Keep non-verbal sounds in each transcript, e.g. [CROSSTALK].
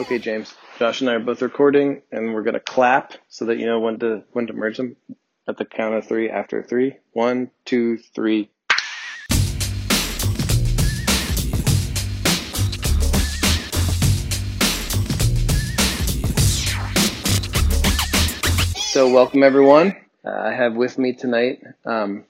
Okay, James. Josh and I are both recording, and we're gonna clap so that you know when to when to merge them at the count of three. After three, one, two, three. So, welcome everyone. Uh, I have with me tonight, um,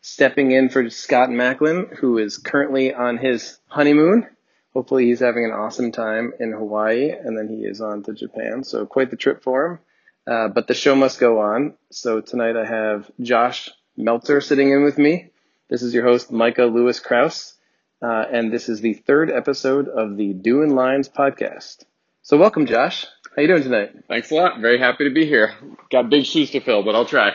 stepping in for Scott Macklin, who is currently on his honeymoon. Hopefully, he's having an awesome time in Hawaii, and then he is on to Japan. So, quite the trip for him. Uh, but the show must go on. So, tonight I have Josh Meltzer sitting in with me. This is your host, Micah Lewis Kraus, uh, and this is the third episode of the Doing Lines podcast. So, welcome, Josh. How you doing tonight? Thanks a lot. Very happy to be here. Got big shoes to fill, but I'll try.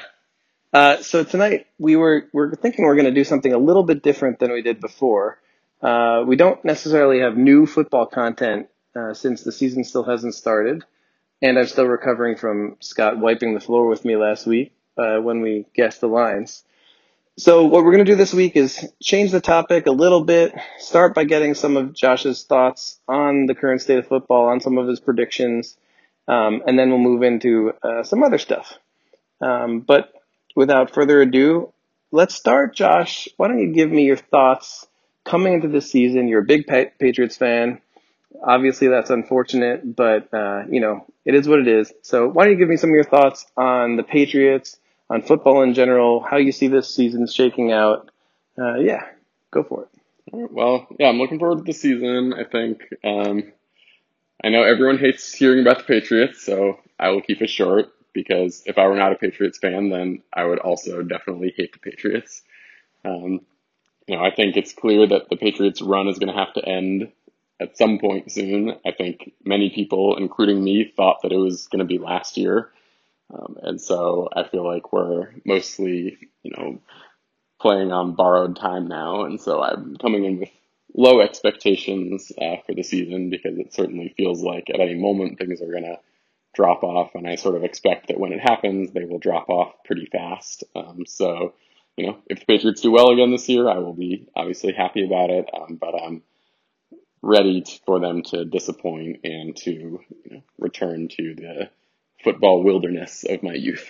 Uh, so tonight we were we're thinking we're going to do something a little bit different than we did before. Uh, we don't necessarily have new football content uh, since the season still hasn't started, and I'm still recovering from Scott wiping the floor with me last week uh, when we guessed the lines. So what we're going to do this week is change the topic a little bit. Start by getting some of Josh's thoughts on the current state of football, on some of his predictions, um, and then we'll move into uh, some other stuff. Um, but without further ado, let's start. Josh, why don't you give me your thoughts coming into this season? You're a big Patriots fan. Obviously, that's unfortunate, but uh, you know it is what it is. So, why don't you give me some of your thoughts on the Patriots, on football in general, how you see this season shaking out? Uh, yeah, go for it. Well, yeah, I'm looking forward to the season. I think um, I know everyone hates hearing about the Patriots, so I will keep it short because if I were not a Patriots fan, then I would also definitely hate the Patriots. Um, you know, I think it's clear that the Patriots run is going to have to end at some point soon. I think many people, including me, thought that it was going to be last year. Um, and so I feel like we're mostly, you know, playing on borrowed time now. And so I'm coming in with low expectations uh, for the season because it certainly feels like at any moment things are going to drop off. And I sort of expect that when it happens, they will drop off pretty fast. Um, so, you know, if the Patriots do well again this year, I will be obviously happy about it. Um, but I'm ready for them to disappoint and to you know, return to the football wilderness of my youth.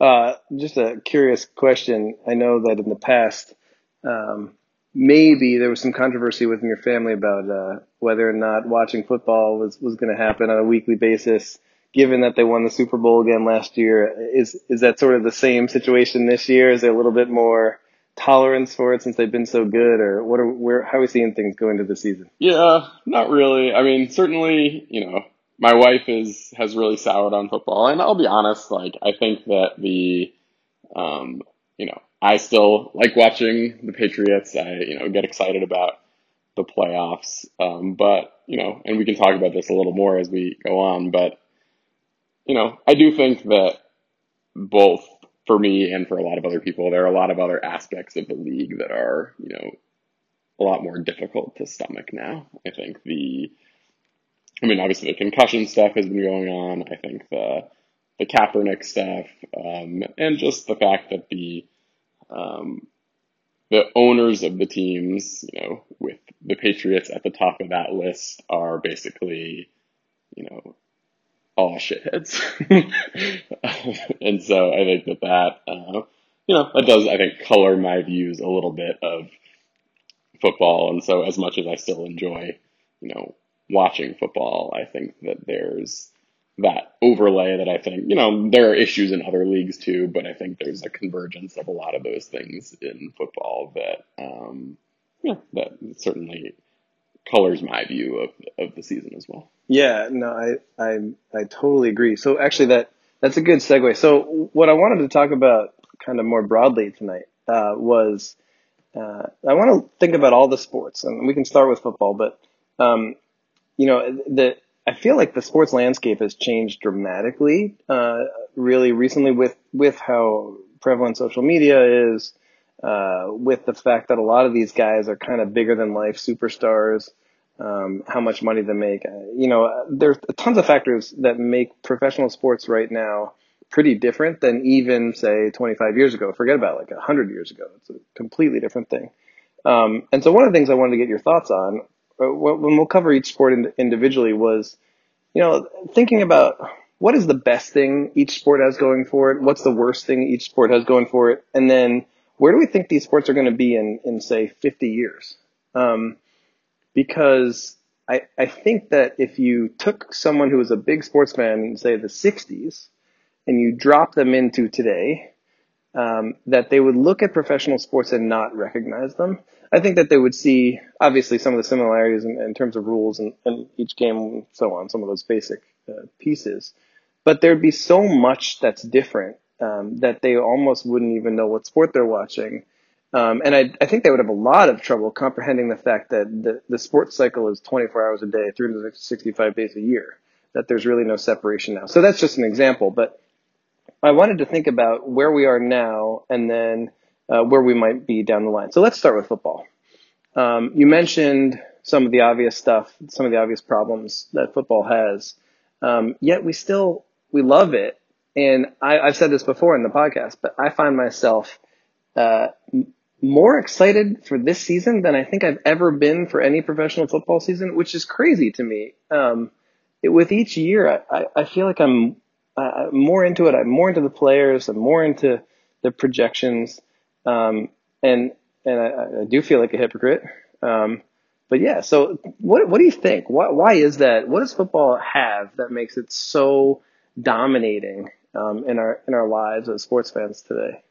Uh, just a curious question. I know that in the past, um, maybe there was some controversy within your family about uh, whether or not watching football was, was going to happen on a weekly basis. Given that they won the Super Bowl again last year, is is that sort of the same situation this year? Is there a little bit more tolerance for it since they've been so good, or what are where how are we seeing things go into the season? Yeah, not really. I mean, certainly, you know, my wife is has really soured on football, and I'll be honest, like I think that the, um, you know, I still like watching the Patriots. I you know get excited about the playoffs, um, but you know, and we can talk about this a little more as we go on, but you know, I do think that both for me and for a lot of other people, there are a lot of other aspects of the league that are, you know, a lot more difficult to stomach now. I think the, I mean, obviously the concussion stuff has been going on. I think the, the Kaepernick stuff, um, and just the fact that the, um, the owners of the teams, you know, with the Patriots at the top of that list are basically, you know, all shitheads. [LAUGHS] and so I think that that, uh, you know, that does, I think, color my views a little bit of football. And so as much as I still enjoy, you know, watching football, I think that there's that overlay that I think, you know, there are issues in other leagues too, but I think there's a convergence of a lot of those things in football that, um, yeah, that certainly colors my view of, of the season as well. Yeah, no, I, I, I totally agree. So actually that, that's a good segue. So what I wanted to talk about kind of more broadly tonight, uh, was, uh, I want to think about all the sports and we can start with football, but, um, you know, the, I feel like the sports landscape has changed dramatically, uh, really recently with, with how prevalent social media is, uh, with the fact that a lot of these guys are kind of bigger than life superstars um, how much money they make. Uh, you know, there's tons of factors that make professional sports right now pretty different than even say 25 years ago. Forget about like 100 years ago. It's a completely different thing. Um, and so one of the things I wanted to get your thoughts on uh, when we'll cover each sport individually was, you know, thinking about what is the best thing each sport has going for it, what's the worst thing each sport has going for it, and then where do we think these sports are going to be in, in say 50 years? Um, because I, I think that if you took someone who was a big sports fan in say the 60s and you drop them into today, um, that they would look at professional sports and not recognize them. I think that they would see obviously some of the similarities in, in terms of rules and, and, each game and so on, some of those basic uh, pieces. But there'd be so much that's different um, that they almost wouldn't even know what sport they're watching. Um, and I, I think they would have a lot of trouble comprehending the fact that the, the sports cycle is 24 hours a day, 365 days a year, that there's really no separation now. So that's just an example. But I wanted to think about where we are now and then uh, where we might be down the line. So let's start with football. Um, you mentioned some of the obvious stuff, some of the obvious problems that football has. Um, yet we still we love it, and I, have said this before in the podcast, but I find myself uh, more excited for this season than I think I've ever been for any professional football season, which is crazy to me. Um, it, with each year, I, I feel like I'm uh, more into it. I'm more into the players. I'm more into the projections, um, and and I, I, do feel like a hypocrite. Um, but yeah, so what what do you think? Why why is that? What does football have that makes it so dominating um, in our in our lives as sports fans today?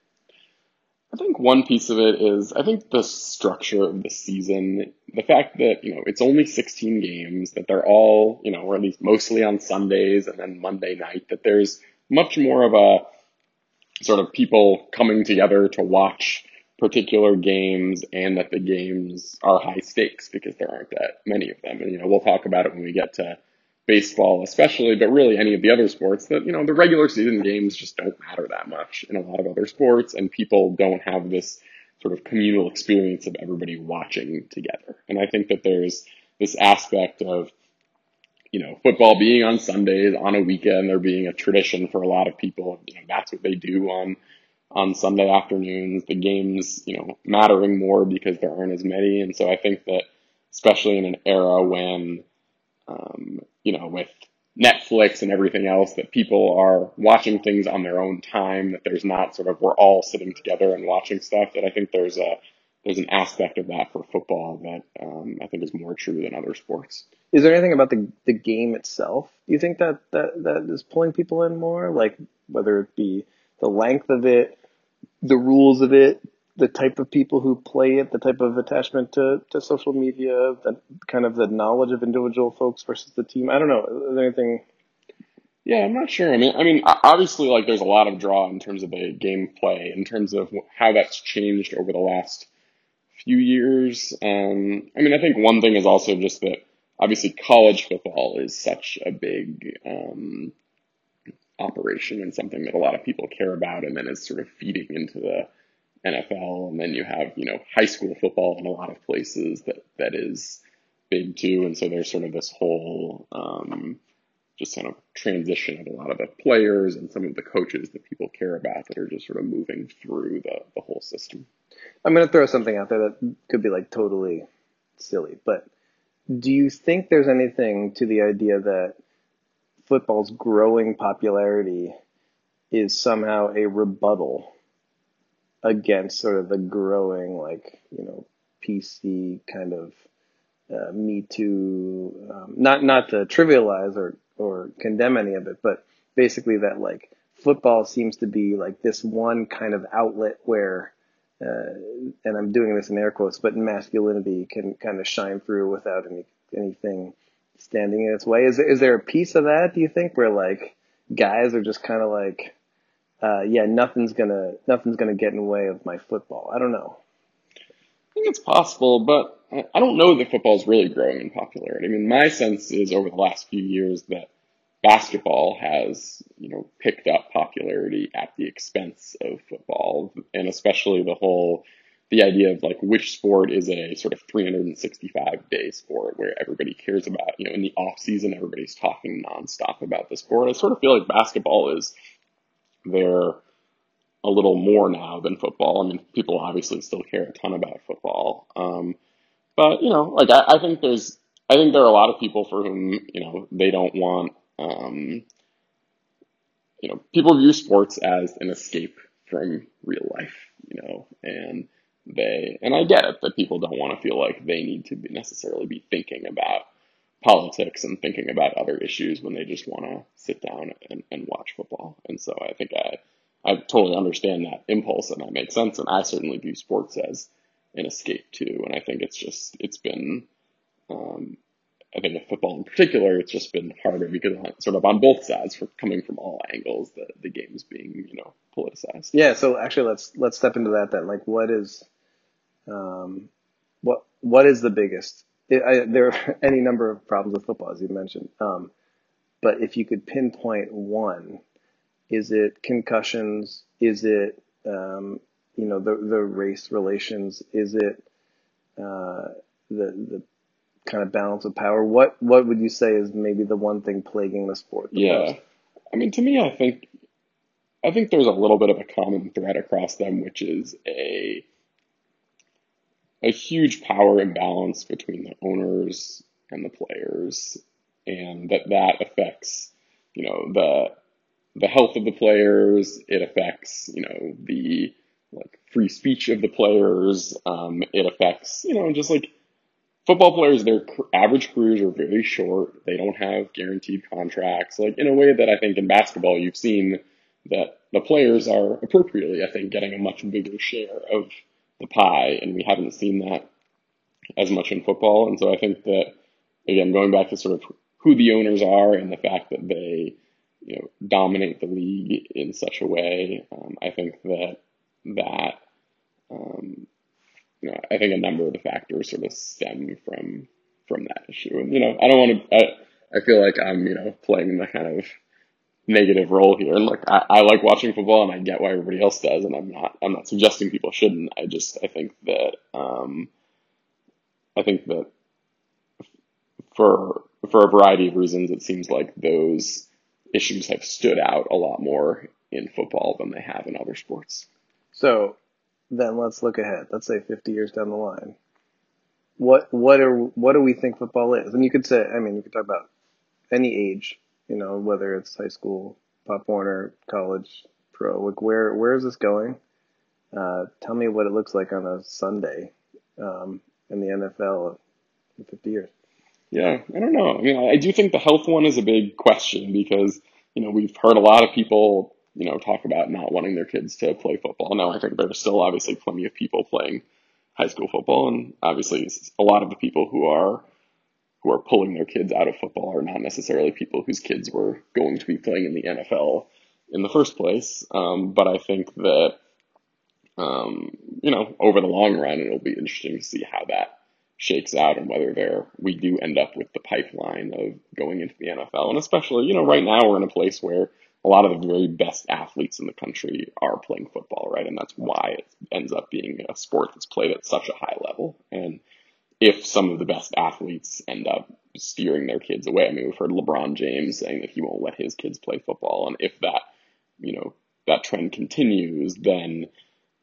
I think one piece of it is I think the structure of the season, the fact that, you know, it's only 16 games, that they're all, you know, or at least mostly on Sundays and then Monday night, that there's much more of a sort of people coming together to watch particular games and that the games are high stakes because there aren't that many of them. And, you know, we'll talk about it when we get to baseball especially, but really any of the other sports that, you know, the regular season games just don't matter that much in a lot of other sports and people don't have this sort of communal experience of everybody watching together. And I think that there's this aspect of, you know, football being on Sundays on a weekend, there being a tradition for a lot of people. You know, that's what they do on on Sunday afternoons. The games, you know, mattering more because there aren't as many. And so I think that especially in an era when um, you know, with Netflix and everything else, that people are watching things on their own time, that there's not sort of, we're all sitting together and watching stuff, that I think there's a, there's an aspect of that for football that um, I think is more true than other sports. Is there anything about the the game itself? Do you think that that that is pulling people in more? Like whether it be the length of it, the rules of it, the type of people who play it, the type of attachment to, to social media, the kind of the knowledge of individual folks versus the team. I don't know. Is there anything? Yeah, I'm not sure. I mean, I mean, obviously, like there's a lot of draw in terms of the gameplay, in terms of how that's changed over the last few years. Um, I mean, I think one thing is also just that obviously college football is such a big um, operation and something that a lot of people care about, and then is sort of feeding into the NFL, and then you have you know high school football in a lot of places that that is big too, and so there's sort of this whole um, just kind of transition of a lot of the players and some of the coaches that people care about that are just sort of moving through the the whole system. I'm going to throw something out there that could be like totally silly, but do you think there's anything to the idea that football's growing popularity is somehow a rebuttal against sort of the growing like you know PC kind of uh, Me Too, um, not not to trivialize or or condemn any of it, but basically that like football seems to be like this one kind of outlet where, uh, and I'm doing this in air quotes, but masculinity can kind of shine through without any anything standing in its way. Is is there a piece of that? Do you think where like guys are just kind of like uh, yeah, nothing's gonna nothing's gonna get in the way of my football. I don't know. I think it's possible, but I don't know that football is really growing in popularity. I mean, my sense is over the last few years that basketball has, you know, picked up popularity at the expense of football, and especially the whole the idea of like which sport is a sort of 365 day sport where everybody cares about, you know, in the off season everybody's talking nonstop about the sport. I sort of feel like basketball is they're a little more now than football. I mean, people obviously still care a ton about football. Um, but, you know, like I, I think there's I think there are a lot of people for whom you know they don't want um, you know people view sports as an escape from real life, you know, and they and I get it that people don't want to feel like they need to be necessarily be thinking about politics and thinking about other issues when they just want to sit down and, and watch football. And so I think I I totally understand that impulse and that makes sense. And I certainly view sports as an escape too. And I think it's just it's been um, I think with football in particular, it's just been harder because sort of on both sides for coming from all angles, the the game is being you know politicized. Yeah. So actually, let's let's step into that then. Like, what is, um, what what is the biggest? It, I, there are [LAUGHS] any number of problems with football, as you mentioned. Um, but if you could pinpoint one, is it concussions? Is it um, you know the the race relations? Is it uh, the the kind of balance of power. What what would you say is maybe the one thing plaguing the sport? The yeah, most? I mean, to me, I think I think there's a little bit of a common thread across them, which is a a huge power imbalance between the owners and the players, and that that affects you know the the health of the players. It affects you know the like free speech of the players. Um, it affects you know just like football players, their average careers are very short. They don't have guaranteed contracts. Like in a way that I think in basketball, you've seen that the players are appropriately, I think, getting a much bigger share of the pie, and we haven't seen that as much in football. And so I think that again, going back to sort of who the owners are and the fact that they, you know, dominate the league in such a way, um, I think that that um, you know, I think a number of the factors sort of stem from from that issue. And you know, I don't want to. I, I feel like I'm you know playing the kind of negative role here. And look, I, I like watching football, and I get why everybody else does, and I'm not. I'm not suggesting people shouldn't. I just I think that um, I think that for for a variety of reasons, it seems like those issues have stood out a lot more in football than they have in other sports. So then let's look ahead. Let's say 50 years down the line. What what are what do we think football is? And you could say, I mean, you could talk about any age, you know, whether it's high school, Pop Warner, college, pro. Like where where is this going? Uh, tell me what it looks like on a Sunday um, in the NFL in 50 years. Yeah, I don't know. I mean, I do think the health one is a big question because you know we've heard a lot of people you know, talk about not wanting their kids to play football. Now, I think there's still obviously plenty of people playing high school football, and obviously a lot of the people who are who are pulling their kids out of football are not necessarily people whose kids were going to be playing in the NFL in the first place. Um, but I think that um, you know, over the long run, it'll be interesting to see how that shakes out and whether there we do end up with the pipeline of going into the NFL. And especially, you know, right now we're in a place where a lot of the very best athletes in the country are playing football, right? And that's why it ends up being a sport that's played at such a high level. And if some of the best athletes end up steering their kids away, I mean, we've heard LeBron James saying that he won't let his kids play football. And if that, you know, that trend continues, then,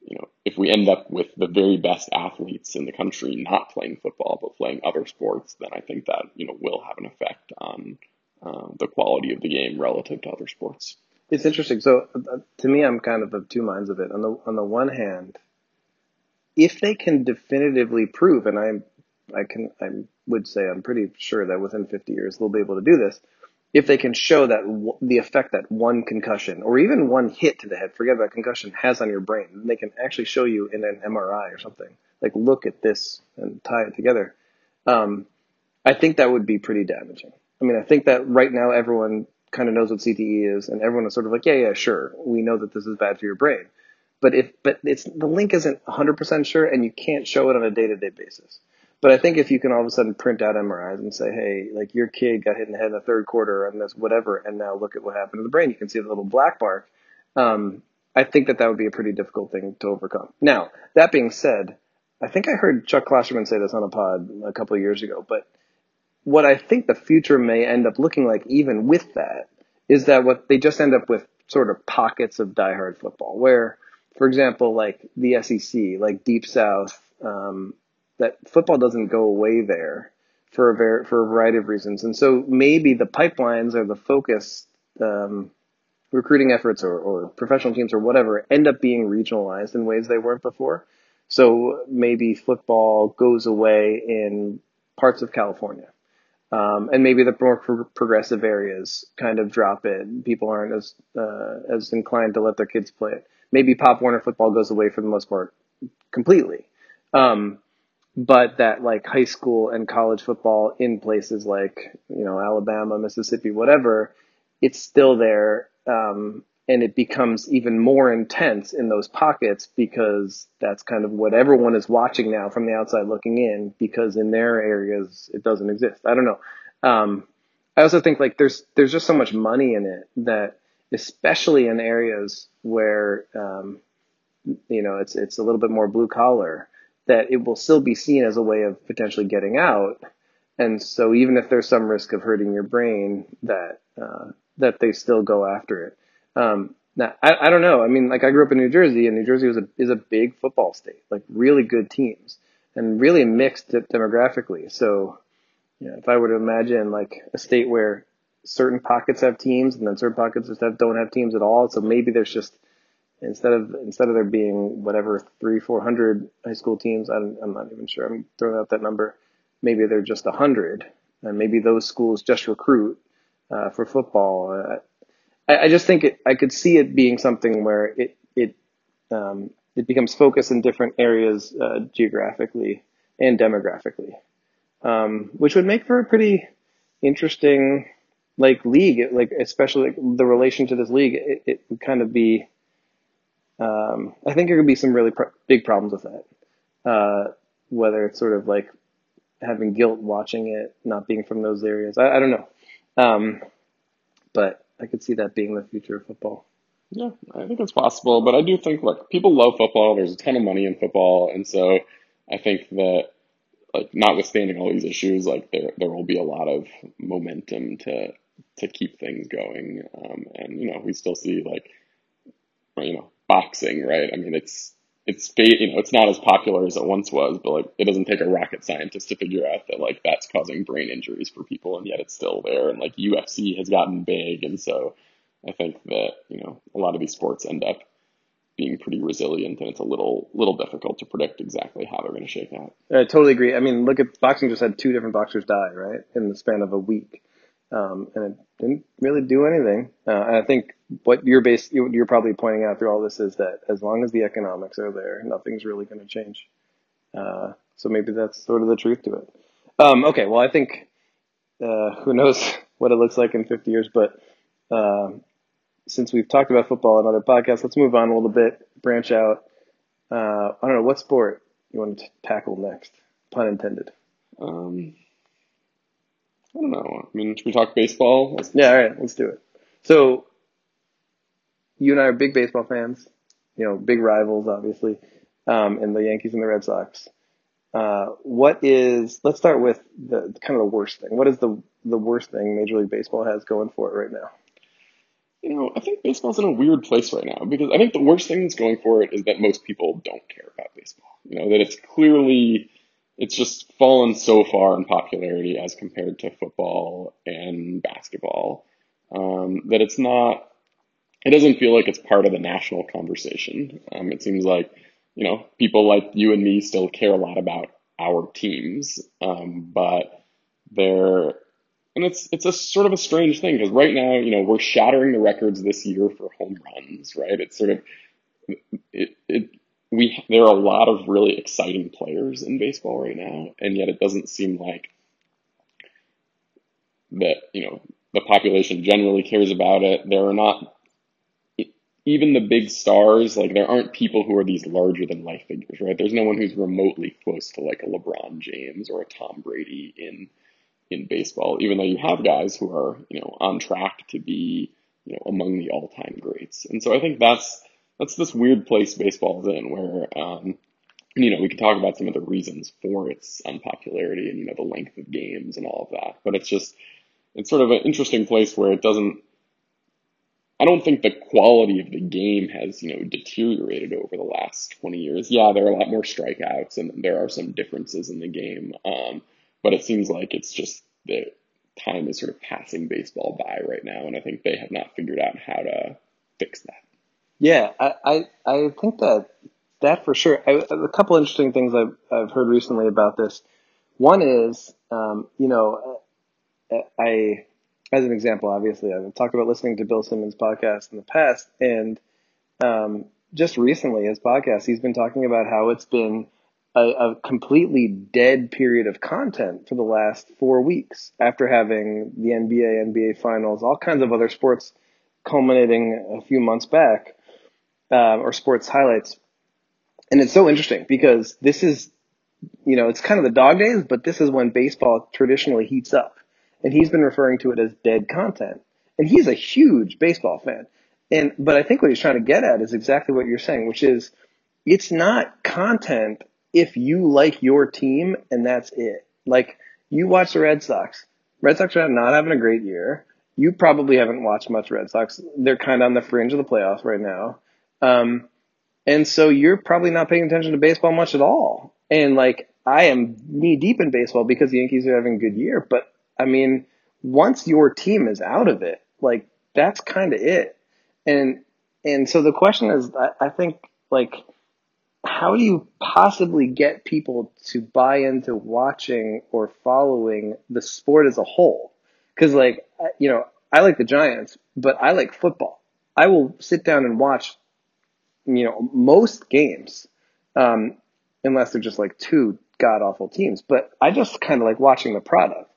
you know, if we end up with the very best athletes in the country not playing football, but playing other sports, then I think that, you know, will have an effect on uh, the quality of the game relative to other sports. It's interesting. So uh, to me, I'm kind of of two minds of it. On the on the one hand, if they can definitively prove, and I I can I would say I'm pretty sure that within 50 years they'll be able to do this. If they can show that w- the effect that one concussion or even one hit to the head, forget about concussion, has on your brain, they can actually show you in an MRI or something. Like look at this and tie it together. Um, I think that would be pretty damaging. I mean, I think that right now everyone kind of knows what CTE is, and everyone is sort of like, yeah, yeah, sure, we know that this is bad for your brain. But if but it's the link isn't 100% sure, and you can't show it on a day-to-day basis. But I think if you can all of a sudden print out MRIs and say, hey, like your kid got hit in the head in the third quarter and this whatever, and now look at what happened to the brain, you can see the little black mark. Um, I think that that would be a pretty difficult thing to overcome. Now, that being said, I think I heard Chuck Klosterman say this on a pod a couple of years ago, but what I think the future may end up looking like, even with that, is that what they just end up with sort of pockets of diehard football, where, for example, like the SEC, like Deep South, um, that football doesn't go away there for a ver- for a variety of reasons. And so maybe the pipelines or the focus um, recruiting efforts or, or professional teams or whatever end up being regionalized in ways they weren't before. So maybe football goes away in parts of California. Um, and maybe the more pro- progressive areas kind of drop it. People aren't as uh, as inclined to let their kids play it. Maybe Pop Warner football goes away for the most part completely. Um, but that like high school and college football in places like you know Alabama, Mississippi, whatever, it's still there, um, and it becomes even more intense in those pockets because that's kind of what everyone is watching now from the outside looking in. Because in their areas it doesn't exist. I don't know. Um, I also think like there's there's just so much money in it that especially in areas where um, you know it's it's a little bit more blue collar that it will still be seen as a way of potentially getting out. And so even if there's some risk of hurting your brain, that uh, that they still go after it. Um, now I, I don't know. I mean, like I grew up in New Jersey, and New Jersey was a is a big football state, like really good teams and really mixed demographically. So, you know, if I were to imagine like a state where certain pockets have teams and then certain pockets just have, don't have teams at all, so maybe there's just instead of instead of there being whatever three four hundred high school teams I'm, I'm not even sure. I'm throwing out that number. Maybe they're just a hundred. And maybe those schools just recruit uh, for football. Uh, I, I, just think it i could see it being something where it it um, it becomes focused in different areas uh, geographically and demographically um, which would make for a pretty interesting like league. Like especially like the relation to this league it, it would kind of be um, I think there could be some really pr- big problems with that. Uh, whether it's sort of like having guilt watching it, not being from those areas. I, I don't know. Um, but I could see that being the future of football. Yeah, I think it's possible. But I do think, like, people love football. There's a ton of money in football. And so I think that, like, notwithstanding all these issues, like, there, there will be a lot of momentum to, to keep things going. Um, and, you know, we still see, like, you know, boxing, right? I mean, it's it's you know it's not as popular as it once was, but like it doesn't take a rocket scientist to figure out that like that's causing brain injuries for people, and yet it's still there. And like UFC has gotten big, and so I think that you know a lot of these sports end up being pretty resilient, and it's a little little difficult to predict exactly how they're going to shake out. I totally agree. I mean, look at boxing just had two different boxers die right in the span of a week um, and it didn't really do anything. Uh, and I think what you're base you're probably pointing out through all this is that as long as the economics are there, nothing's really going to change. Uh, so maybe that's sort of the truth to it. Um, okay, well I think uh, who knows [LAUGHS] what it looks like in 50 years, but uh, since we've talked about football and other podcasts, let's move on a little bit, branch out. Uh, I don't know what sport you want to tackle next, pun intended. Um, I don't know. I mean, should we talk baseball? Yeah, all right, let's do it. So, you and I are big baseball fans, you know, big rivals, obviously, um, and the Yankees and the Red Sox. Uh, what is, let's start with the kind of the worst thing. What is the, the worst thing Major League Baseball has going for it right now? You know, I think baseball's in a weird place right now because I think the worst thing that's going for it is that most people don't care about baseball. You know, that it's clearly it's just fallen so far in popularity as compared to football and basketball um, that it's not it doesn't feel like it's part of the national conversation. Um, it seems like you know people like you and me still care a lot about our teams um, but they're and it's it's a sort of a strange thing because right now you know we're shattering the records this year for home runs right? It's sort of it, it we there are a lot of really exciting players in baseball right now, and yet it doesn't seem like that you know the population generally cares about it. There are not even the big stars, like there aren't people who are these larger than life figures, right? There's no one who's remotely close to like a LeBron James or a Tom Brady in in baseball, even though you have guys who are, you know, on track to be, you know, among the all time greats. And so I think that's that's this weird place baseball is in where, um, you know, we can talk about some of the reasons for its unpopularity and, you know, the length of games and all of that. But it's just, it's sort of an interesting place where it doesn't, I don't think the quality of the game has, you know, deteriorated over the last 20 years. Yeah, there are a lot more strikeouts and there are some differences in the game. Um, but it seems like it's just the time is sort of passing baseball by right now, and I think they have not figured out how to fix that. Yeah, I, I, I think that that for sure. I, a couple interesting things I've, I've heard recently about this. One is, um, you know, I, as an example, obviously, I've talked about listening to Bill Simmons' podcast in the past, and um, just recently, his podcast, he's been talking about how it's been a, a, completely dead period of content for the last four weeks after having the NBA, NBA Finals, all kinds of other sports culminating a few months back, uh, or sports highlights. And it's so interesting because this is, you know, it's kind of the dog days, but this is when baseball traditionally heats up and he's been referring to it as dead content. And he's a huge baseball fan. And but I think what he's trying to get at is exactly what you're saying, which is it's not content if you like your team and that's it. Like you watch the Red Sox. Red Sox are not having a great year. You probably haven't watched much Red Sox. They're kind of on the fringe of the playoffs right now. Um, and so you're probably not paying attention to baseball much at all. And like I am knee deep in baseball because the Yankees are having a good year, but I mean, once your team is out of it, like that's kind of it. And and so the question is, I, I think like, how do you possibly get people to buy into watching or following the sport as a whole? Because like, you know, I like the Giants, but I like football. I will sit down and watch, you know, most games, um, unless they're just like two god awful teams. But I just kind of like watching the product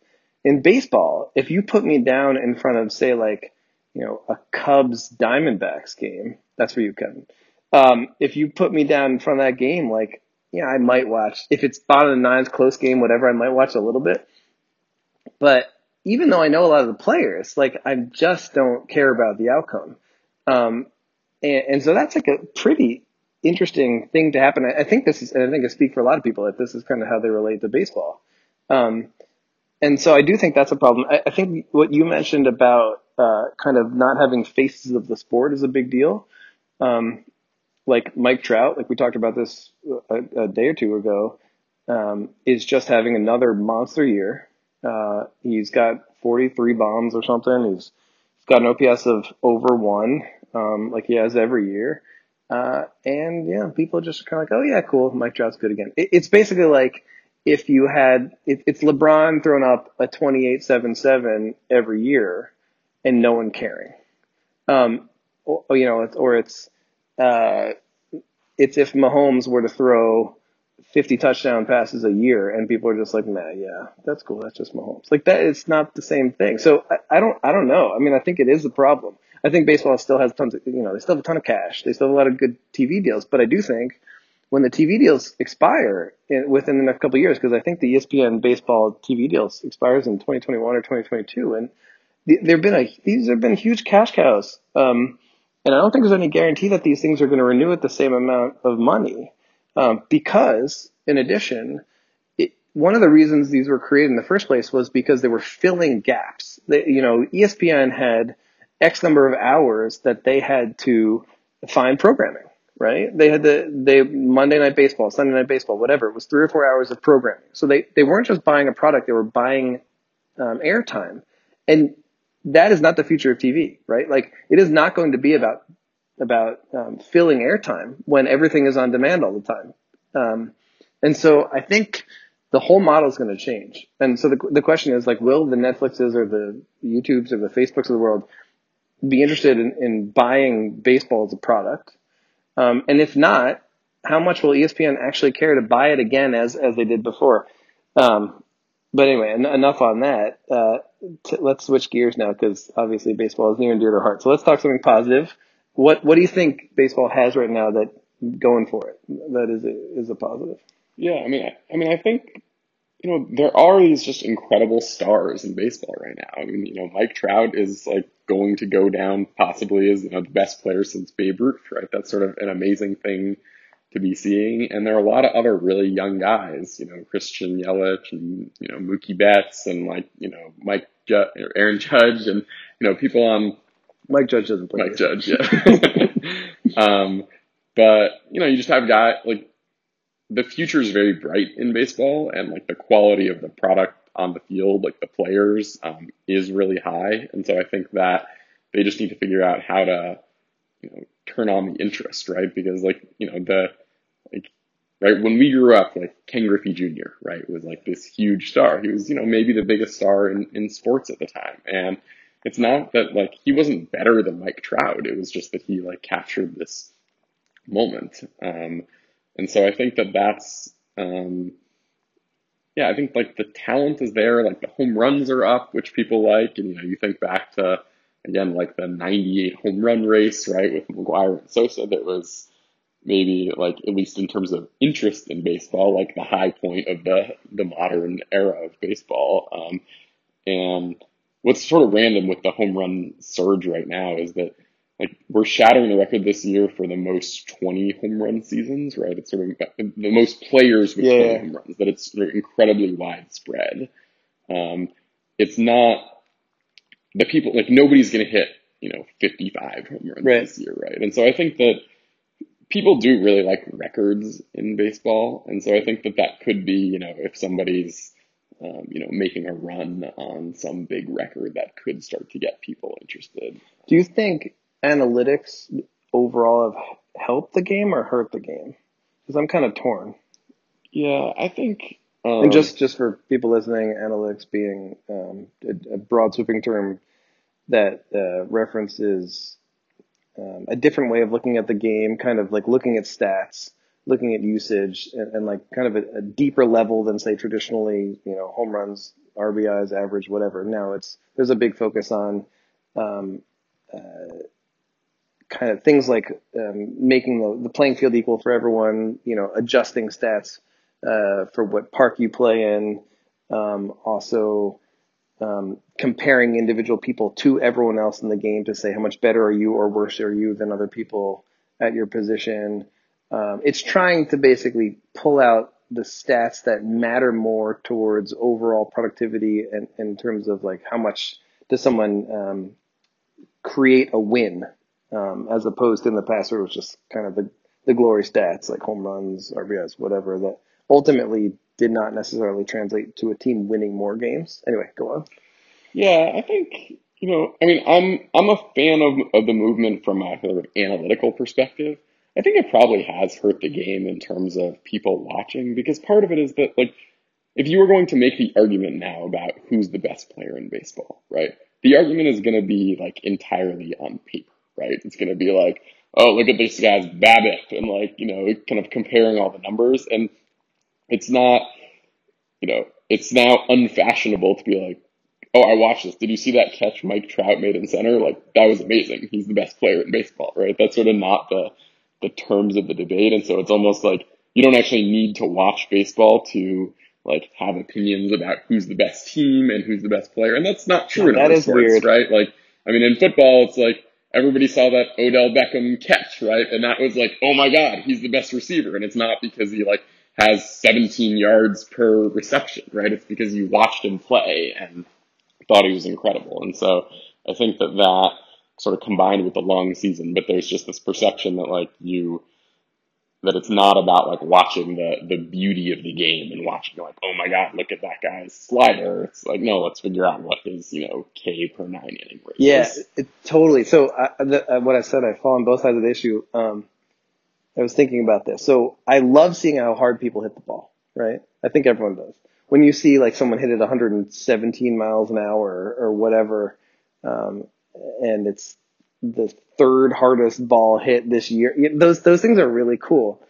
in baseball, if you put me down in front of, say, like, you know, a Cubs Diamondbacks game, that's for you, Kevin. Um, if you put me down in front of that game, like, yeah, I might watch. If it's bottom of the nines, close game, whatever, I might watch a little bit. But even though I know a lot of the players, like, I just don't care about the outcome. Um, and, and so that's like a pretty interesting thing to happen. I, I think this is, and I think I speak for a lot of people that this is kind of how they relate to baseball. Um, and so I do think that's a problem. I, I think what you mentioned about uh, kind of not having faces of the sport is a big deal. Um, like Mike Trout, like we talked about this a, a day or two ago, um, is just having another monster year. Uh, he's got 43 bombs or something. He's, he's got an OPS of over one, um, like he has every year. Uh, and yeah, people are just kind of like, oh yeah, cool. Mike Trout's good again. It, it's basically like, if you had it, it's LeBron throwing up a 28-7-7 every year and no one caring. Um, or, you know, it's, or it's uh, it's if Mahomes were to throw 50 touchdown passes a year and people are just like, nah, yeah, that's cool. That's just Mahomes. Like that, it's not the same thing. So I, I don't, I don't know. I mean, I think it is a problem. I think baseball still has tons of, you know, they still have a ton of cash. They still have a lot of good TV deals, but I do think when the TV deals expire in, within the next couple of years, because I think the ESPN baseball TV deals expires in 2021 or 2022, and there've been a these have been huge cash cows, um, and I don't think there's any guarantee that these things are going to renew at the same amount of money, um, because in addition, it, one of the reasons these were created in the first place was because they were filling gaps. They, you know, ESPN had X number of hours that they had to find programming right? They had the they Monday night baseball, Sunday night baseball, whatever. It was three or four hours of programming. So they they weren't just buying a product; they were buying um, airtime, and that is not the future of TV, right? Like it is not going to be about about um, filling airtime when everything is on demand all the time. Um, and so I think the whole model is going to change. And so the the question is like, will the Netflixes or the YouTubes or the Facebooks of the world be interested in, in buying baseball as a product? Um, and if not, how much will ESPN actually care to buy it again as as they did before? Um, but anyway, en- enough on that. Uh, t- let's switch gears now because obviously baseball is near and dear to heart. So let's talk something positive. What what do you think baseball has right now that going for it that is a, is a positive? Yeah, I mean, I, I mean, I think you know, there are these just incredible stars in baseball right now. I mean, you know, Mike Trout is like going to go down possibly as you know the best player since Babe Ruth, right? That's sort of an amazing thing to be seeing. And there are a lot of other really young guys, you know, Christian Yelich and you know Mookie Betts and like you know Mike or Aaron Judge and you know people on Mike Judge doesn't play. Mike Judge, yeah. [LAUGHS] um, but you know, you just have guys like the future is very bright in baseball, and like the quality of the product on the field, like the players, um, is really high. And so I think that they just need to figure out how to, you know, turn on the interest, right? Because like you know the like right when we grew up, like Ken Griffey Jr. right was like this huge star. He was you know maybe the biggest star in in sports at the time, and it's not that like he wasn't better than Mike Trout. It was just that he like captured this moment. Um, and so I think that that's, um, yeah, I think like the talent is there, like the home runs are up, which people like. And, you know, you think back to, again, like the 98 home run race, right, with McGwire and Sosa that was maybe like, at least in terms of interest in baseball, like the high point of the, the modern era of baseball. Um, and what's sort of random with the home run surge right now is that like we're shattering the record this year for the most 20 home run seasons, right? It's sort of the most players with yeah. 20 home runs, that it's incredibly widespread. Um, it's not the people, like nobody's going to hit, you know, 55 home runs right. this year, right? And so I think that people do really like records in baseball. And so I think that that could be, you know, if somebody's, um, you know, making a run on some big record that could start to get people interested. Do you think analytics overall have helped the game or hurt the game? Because I'm kind of torn. Yeah, I think. Um, and just just for people listening, analytics being um, a, a, broad sweeping term that uh, references um, a different way of looking at the game, kind of like looking at stats, looking at usage, and, and like kind of a, a, deeper level than say traditionally, you know, home runs, RBIs, average, whatever. Now it's there's a big focus on um, uh, kind of things like um, making the, the playing field equal for everyone, you know, adjusting stats uh, for what park you play in, um, also um, comparing individual people to everyone else in the game to say how much better are you or worse are you than other people at your position. Um, it's trying to basically pull out the stats that matter more towards overall productivity and in terms of like how much does someone um, create a win um, as opposed to in the past where it was just kind of the, the glory stats like home runs, RBIs, whatever that ultimately did not necessarily translate to a team winning more games. Anyway, go on. Yeah, I think you know, I mean, I'm I'm a fan of of the movement from a sort of analytical perspective. I think it probably has hurt the game in terms of people watching because part of it is that like if you were going to make the argument now about who's the best player in baseball, right? The argument is going to be like entirely on paper right? It's going to be like, oh, look at this guy's BABIP and like, you know, kind of comparing all the numbers. And it's not, you know, it's now unfashionable to be like, oh, I watched this. Did you see that catch Mike Trout made in center? Like, that was amazing. He's the best player in baseball, right? That's sort of not the, the terms of the debate. And so it's almost like you don't actually need to watch baseball to like have opinions about who's the best team and who's the best player. And that's not true yeah, in other sports, weird. right? Like, I mean, in football, it's like, everybody saw that Odell Beckham catch, right? And that was like, oh my God, he's the best receiver. And it's not because he like has 17 yards per reception, right? It's because you watched him play and thought he was incredible. And so I think that that sort of combined with the long season, but there's just this perception that like you, that it's not about like watching the the beauty of the game and watching like oh my god look at that guy's slider. It's like no let's figure out what his you know k per nine inning rate yeah it, totally. So I, the, uh, what i said i fall on both sides of the issue um, i was thinking about this. So i love seeing how hard people hit the ball right? I think everyone does. When you see like someone hit it 117 miles an hour or, or whatever um, and it's the third hardest ball hit this year. Those those things are really cool.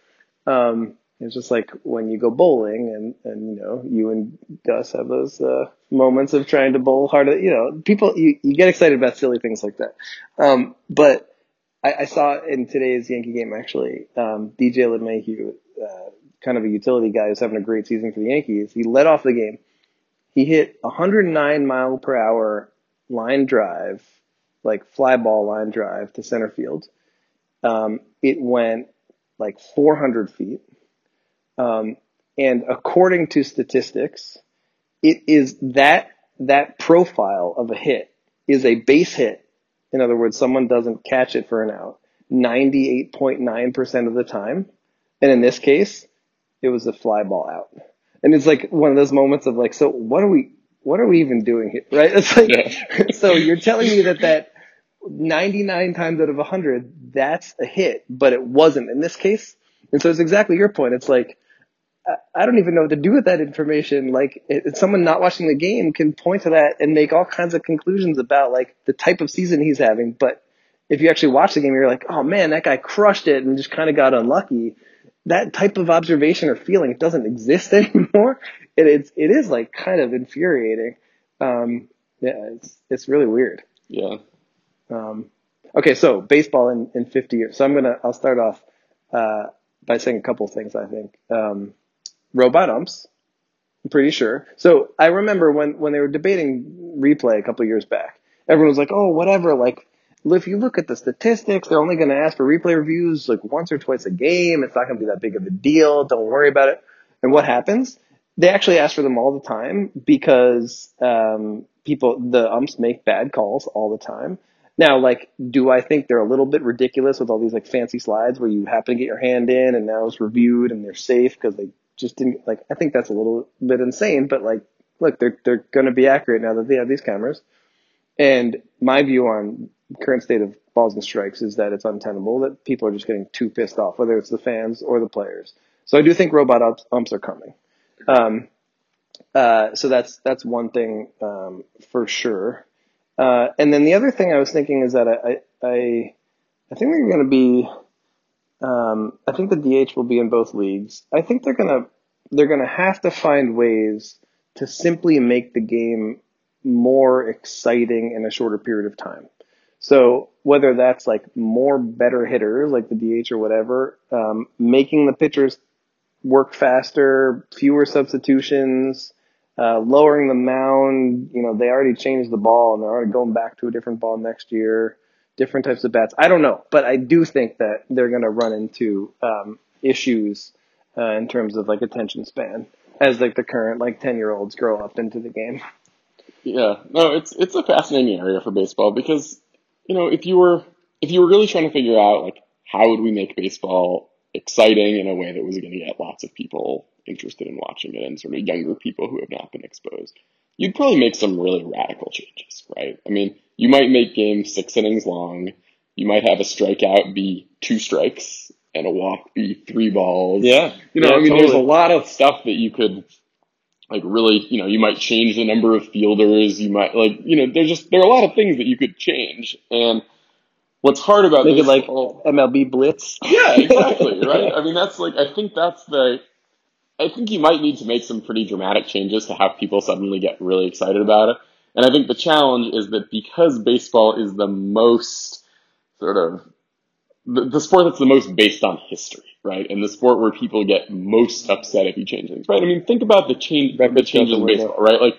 Um, it's just like when you go bowling and, and you know, you and Gus have those, uh, moments of trying to bowl hard. You know, people, you, you get excited about silly things like that. Um, but I, I saw in today's Yankee game actually, um, DJ LeMahieu, uh, kind of a utility guy who's having a great season for the Yankees. He led off the game. He hit 109 mile per hour line drive like fly ball line drive to center field. Um, it went like 400 feet. Um, and according to statistics, it is that, that profile of a hit is a base hit. In other words, someone doesn't catch it for an out 98.9% of the time. And in this case, it was a fly ball out. And it's like one of those moments of like, so what are we, what are we even doing here? Right? [LAUGHS] It's like, yeah. [LAUGHS] so you're telling me that that 99 times out of 100, that's a hit, but it wasn't in this case. And so it's exactly your point. It's like, I don't even know what to do with that information. Like, it, someone not watching the game can point to that and make all kinds of conclusions about like the type of season he's having. But if you actually watch the game, you're like, oh man, that guy crushed it and just kind of got unlucky. That type of observation or feeling doesn't exist [LAUGHS] anymore. It, it's it is like kind of infuriating. Um, yeah, it's it's really weird. Yeah. Um, okay, so baseball in, in 50 years. So I'm gonna I'll start off uh, by saying a couple of things. I think um, robot umps. I'm pretty sure. So I remember when when they were debating replay a couple of years back, everyone was like, "Oh, whatever." Like, if you look at the statistics, they're only going to ask for replay reviews like once or twice a game. It's not going to be that big of a deal. Don't worry about it. And what happens? They actually ask for them all the time because um, people, the umps make bad calls all the time. Now, like, do I think they're a little bit ridiculous with all these like fancy slides where you happen to get your hand in and now it's reviewed and they're safe because they just didn't like. I think that's a little bit insane, but like, look, they're they're going to be accurate now that they have these cameras. And my view on current state of balls and strikes is that it's untenable that people are just getting too pissed off, whether it's the fans or the players. So I do think robot umps, are coming. Um, uh, so that's that's one thing um, for sure. Uh, and then the other thing I was thinking is that I I, I think they're going to be. Um, I think the DH will be in both leagues. I think they're gonna they're gonna have to find ways to simply make the game more exciting in a shorter period of time. So whether that's like more better hitters, like the DH or whatever, um, making the pitchers work faster, fewer substitutions, uh, lowering the mound, you know, they already changed the ball and they're already going back to a different ball next year, different types of bats. I don't know, but I do think that they're going to run into um, issues uh, in terms of like attention span as like the current like 10 year olds grow up into the game. Yeah, no, it's it's a fascinating area for baseball because you know if you were if you were really trying to figure out like how would we make baseball exciting in a way that was going to get lots of people interested in watching it and sort of younger people who have not been exposed, you'd probably make some really radical changes, right? I mean, you might make games six innings long. You might have a strikeout be two strikes and a walk be three balls. Yeah. You know, yeah, I mean, totally. there's a lot of stuff that you could like really, you know, you might change the number of fielders. You might like, you know, there's just, there are a lot of things that you could change. And what's hard about Make this, it like MLB Blitz. yeah, [LAUGHS] exactly, right? I mean, that's like, I think that's the, I think you might need to make some pretty dramatic changes to have people suddenly get really excited about it. And I think the challenge is that because baseball is the most sort of the, the sport that's the most based on history, right? And the sport where people get most upset if you change things, right? I mean, think about the change, the changes in baseball, right? Like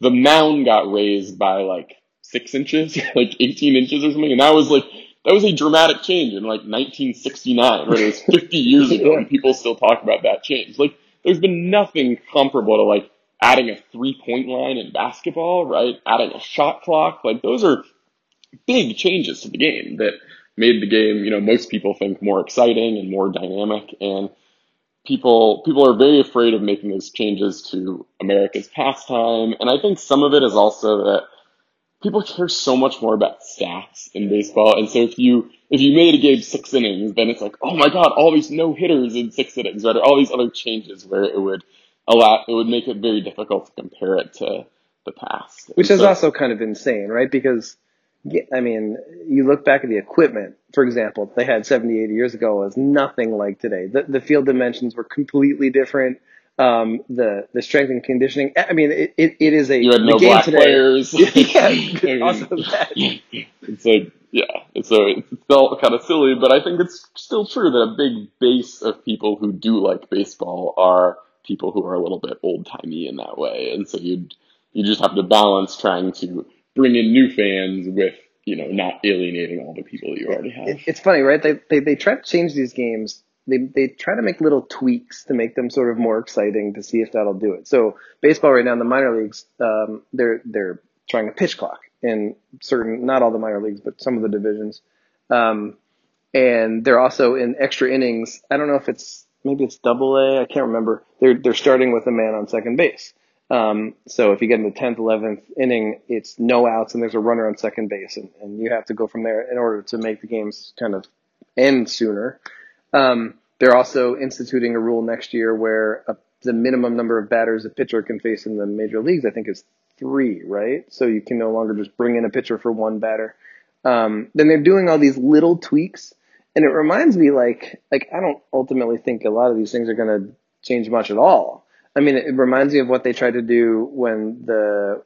the mound got raised by like six inches, [LAUGHS] like 18 inches or something. And that was like, that was a dramatic change in like 1969, right? It was 50 [LAUGHS] years ago and people still talk about that change. Like there's been nothing comparable to like adding a three point line in basketball, right? Adding a shot clock. Like those are big changes to the game that made the game, you know, most people think more exciting and more dynamic. And people, people are very afraid of making those changes to America's pastime. And I think some of it is also that people care so much more about stats in baseball. And so if you, if you made a game six innings, then it's like, oh my God, all these no hitters in six innings, right? Or all these other changes where it would allow, it would make it very difficult to compare it to the past. Which And is so- also kind of insane, right? Because, yeah, I mean, you look back at the equipment, for example, they had 70, 80 years ago was nothing like today. The, the field dimensions were completely different. Um, the, the strength and conditioning, I mean, it, it, it is a, you had no game black today. players. [LAUGHS] yeah, [LAUGHS] mean, it's like yeah, it's so it's still kind of silly, but I think it's still true that a big base of people who do like baseball are people who are a little bit old timey in that way, and so you'd you just have to balance trying to bring in new fans with you know not alienating all the people that you already have. It's funny, right? They, they, they try to change these games. They, they try to make little tweaks to make them sort of more exciting to see if that'll do it. So baseball right now in the minor leagues, um, they're, they're trying a pitch clock in certain, not all the minor leagues, but some of the divisions. Um, and they're also in extra innings. I don't know if it's maybe it's double A. I can't remember. They're they're starting with a man on second base. Um, so if you get in the tenth, eleventh inning, it's no outs and there's a runner on second base, and, and you have to go from there in order to make the games kind of end sooner. Um, they're also instituting a rule next year where a, the minimum number of batters a pitcher can face in the major leagues, I think, is three, right? So you can no longer just bring in a pitcher for one batter. Um, then they're doing all these little tweaks, and it reminds me like like I don't ultimately think a lot of these things are going to change much at all. I mean, it, reminds me of what they tried to do when the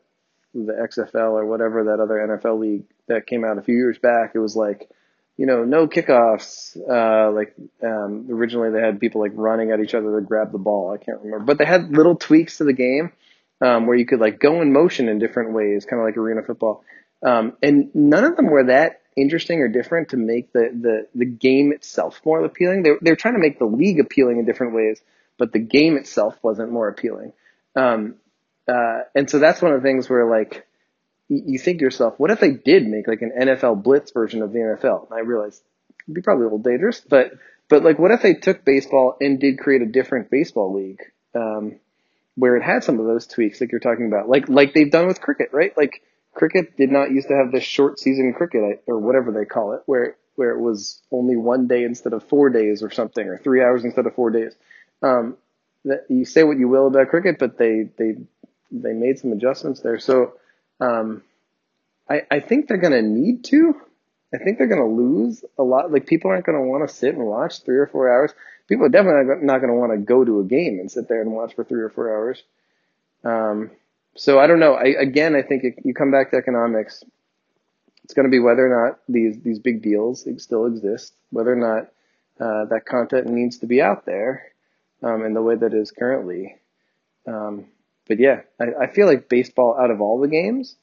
the XFL or whatever that other NFL league that came out a few years back. It was like, you know, no kickoffs. Uh, like um, originally they had people like running at each other to grab the ball. I can't remember, but they had little tweaks to the game um, where you could like go in motion in different ways, kind of like arena football. Um, and none of them were that interesting or different to make the, the, the game itself more appealing. They, they're trying to make the league appealing in different ways, but the game itself wasn't more appealing. Um, uh, and so that's one of the things where like, you think to yourself, what if they did make like an NFL blitz version of the NFL? And I realize it'd be probably a little dangerous, but, but like, what if they took baseball and did create a different baseball league? Um, where it had some of those tweaks like you're talking about, like, like they've done with cricket, right? Like, cricket did not used to have this short season cricket or whatever they call it, where where it was only one day instead of four days or something, or three hours instead of four days. Um, that you say what you will about cricket, but they they they made some adjustments there. So um, I I think they're going to need to. I think they're going to lose a lot. Like people aren't going to want to sit and watch three or four hours. People are definitely not going to want to go to a game and sit there and watch for three or four hours. Um, so I don't know. I, again, I think it, you come back to economics. It's going to be whether or not these these big deals still exist, whether or not uh, that content needs to be out there um, in the way that is currently. Um, but yeah, I, I feel like baseball out of all the games,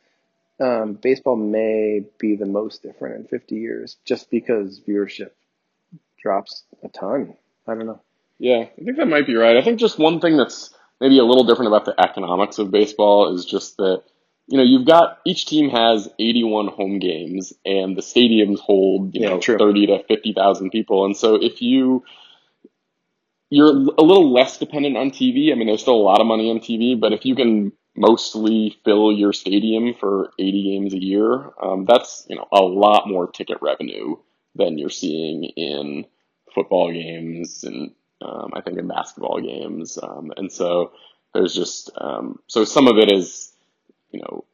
um, baseball may be the most different in 50 years, just because viewership drops a ton. I don't know. Yeah, I think that might be right. I think just one thing that's maybe a little different about the economics of baseball is just that you know you've got each team has 81 home games and the stadiums hold you yeah, know true. 30 to 50,000 people and so if you you're a little less dependent on TV. I mean, there's still a lot of money on TV, but if you can mostly fill your stadium for 80 games a year, um, that's you know a lot more ticket revenue than you're seeing in football games and um, I think in basketball games. Um, and so there's just, um, so some of it is, you know,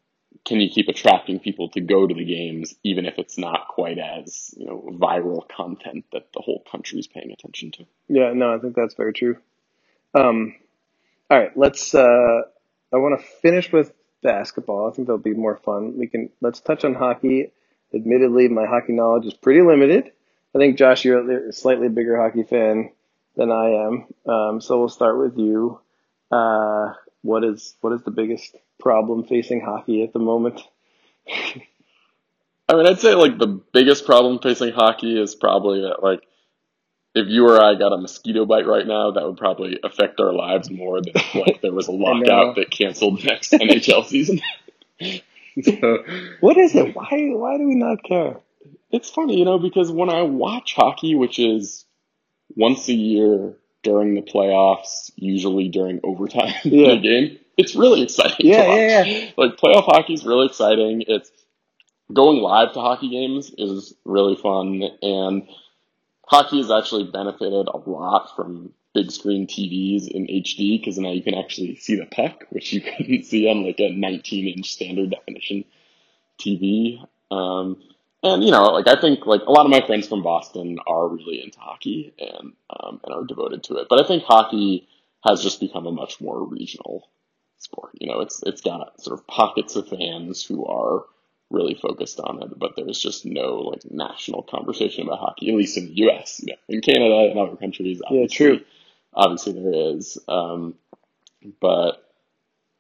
can you keep attracting people to go to the games even if it's not quite as, you know, viral content that the whole country is paying attention to? Yeah, no, I think that's very true. Um, all right, let's, uh, I want to finish with basketball. I think that'll be more fun. We can, let's touch on hockey. Admittedly, my hockey knowledge is pretty limited. I think Josh, you're a slightly bigger hockey fan than I am. Um, so we'll start with you. Uh, what is what is the biggest problem facing hockey at the moment? I mean, I'd say like the biggest problem facing hockey is probably that like if you or I got a mosquito bite right now, that would probably affect our lives more than like there was a [LAUGHS] lockout that canceled the next [LAUGHS] NHL season. so, what is it? Why why do we not care? It's funny, you know, because when I watch hockey, which is once a year during the playoffs, usually during overtime [LAUGHS] yeah. in a game. It's really exciting. Yeah, yeah, yeah. Like playoff hockey is really exciting. It's going live to hockey games is really fun, and hockey has actually benefited a lot from big screen TVs in HD because now you can actually see the puck, which you [LAUGHS] couldn't see on like a 19 inch standard definition TV. Um, and you know, like I think like a lot of my friends from Boston are really into hockey and um, and are devoted to it. But I think hockey has just become a much more regional sport. You know, it's it's got sort of pockets of fans who are really focused on it, but there's just no like national conversation about hockey, at least in the U.S. You know, in Canada and other countries, yeah, true. Obviously, there is, um, but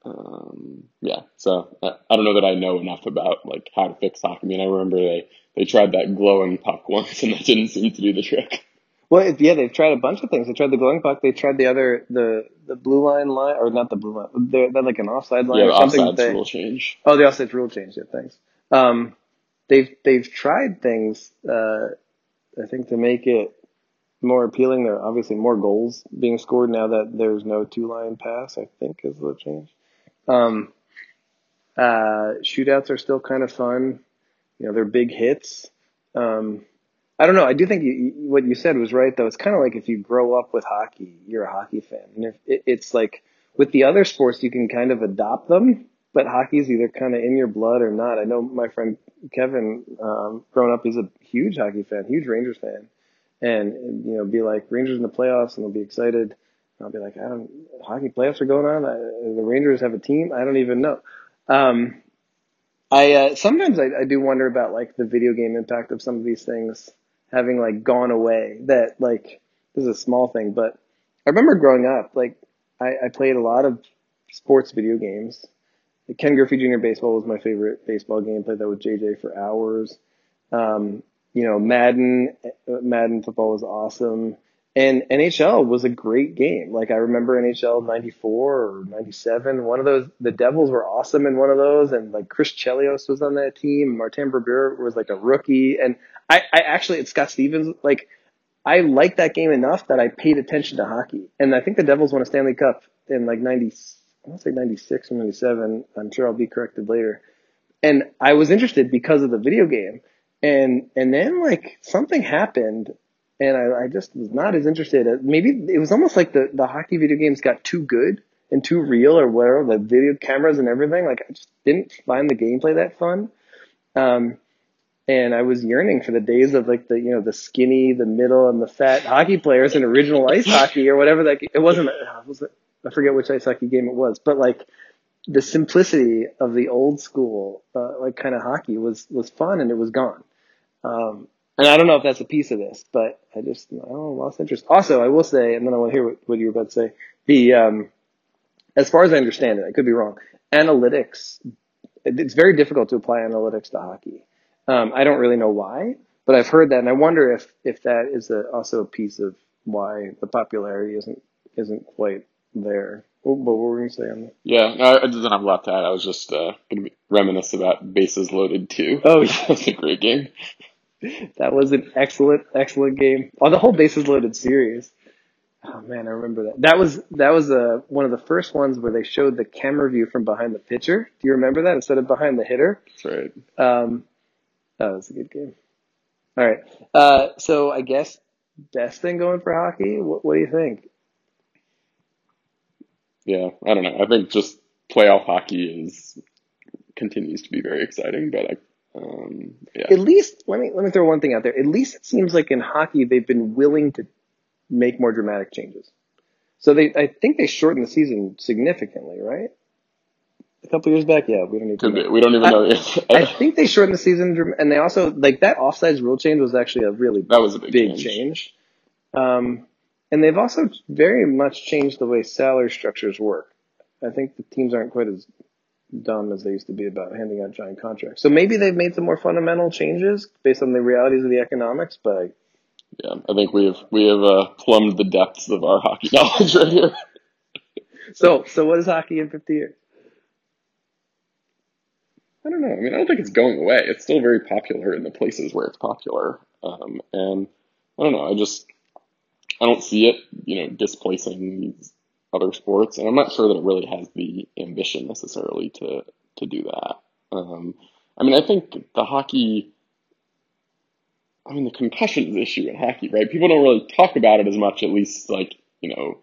um, yeah, so I, I don't know that I know enough about like how to fix hockey. I mean, I remember they they tried that glowing puck [LAUGHS] once, and that didn't seem to do the trick. Well, yeah, they've tried a bunch of things. They tried the glowing puck. They tried the other the the blue line line, or not the blue line. They're, they're like an offside line yeah, or something. Offsides they, rule change. Oh, the offside rule change. Yeah, thanks. Um, they've they've tried things. Uh, I think to make it more appealing. There are obviously more goals being scored now that there's no two line pass. I think is the change. Um, uh, shootouts are still kind of fun. You know, they're big hits. Um, I don't know. I do think you, what you said was right, though. It's kind of like if you grow up with hockey, you're a hockey fan. And if it, it's like with the other sports, you can kind of adopt them, but hockey's either kind of in your blood or not. I know my friend Kevin, um, growing up, he's a huge hockey fan, huge Rangers fan, and you know, be like Rangers in the playoffs, and they'll be excited. And I'll be like, I don't. Hockey playoffs are going on. I, the Rangers have a team. I don't even know. Um, I uh, sometimes I, I do wonder about like the video game impact of some of these things having like gone away. That like this is a small thing, but I remember growing up, like I, I played a lot of sports video games. Ken Griffey Jr. Baseball was my favorite baseball game. Played that with JJ for hours. Um, you know, Madden, Madden football was awesome. And NHL was a great game. Like I remember NHL 94 or 97. One of those, the Devils were awesome in one of those. And like Chris Chelios was on that team. Martin Brodeur was like a rookie. And I, I actually, it's Scott Stevens, like I liked that game enough that I paid attention to hockey. And I think the Devils won a Stanley Cup in like 90, I want to say 96 or 97. I'm sure I'll be corrected later. And I was interested because of the video game. And, and then like something happened and I, I just was not as interested. Maybe it was almost like the, the hockey video games got too good and too real or whatever, the video cameras and everything. Like I just didn't find the gameplay that fun. Um, and I was yearning for the days of like the you know the skinny, the middle, and the fat hockey players in original ice hockey or whatever that it wasn't. It I forget which ice hockey game it was, but like the simplicity of the old school uh, like kind of hockey was was fun and it was gone. Um, and I don't know if that's a piece of this, but I just I lost interest. Also, I will say, and then I want to hear what, what you were about to say. The um, as far as I understand it, I could be wrong. Analytics, it's very difficult to apply analytics to hockey. Um, I don't really know why, but I've heard that, and I wonder if if that is a, also a piece of why the popularity isn't isn't quite there. What, what were we going to say on that? Yeah, no, I didn't have a lot to add. I was just uh, going to reminisce about Bases Loaded 2. Oh, yeah. [LAUGHS] That's a great game. that was an excellent, excellent game. On oh, the whole Bases Loaded series. Oh man, I remember that. That was that was uh, one of the first ones where they showed the camera view from behind the pitcher. Do you remember that instead of behind the hitter? That's right. Um, that was a good game. All right. Uh, so I guess best thing going for hockey. What, what do you think? Yeah, I don't know. I think just playoff hockey is continues to be very exciting, but I, um, yeah. At least let me let me throw one thing out there. At least it seems like in hockey they've been willing to make more dramatic changes. So they, I think they shortened the season significantly, right? A couple years back. Yeah, we don't need to. Be. We don't even know. I, [LAUGHS] I think they shortened the season, and they also like that offsides rule change was actually a really that was a big, big change. change. Um, and they've also very much changed the way salary structures work. I think the teams aren't quite as dumb as they used to be about handing out giant contracts. So maybe they've made some more fundamental changes based on the realities of the economics, but yeah, I think we have we have uh, plumbed the depths of our hockey [LAUGHS] knowledge right here. so, so what is hockey in 50 years? I don't know. I mean, I don't think it's going away. It's still very popular in the places where it's popular. Um, and I don't know. I just, I don't see it, you know, displacing these other sports. And I'm not sure that it really has the ambition necessarily to, to do that. Um, I mean, I think the hockey, I mean, the concussions issue in hockey, right? People don't really talk about it as much, at least like, you know,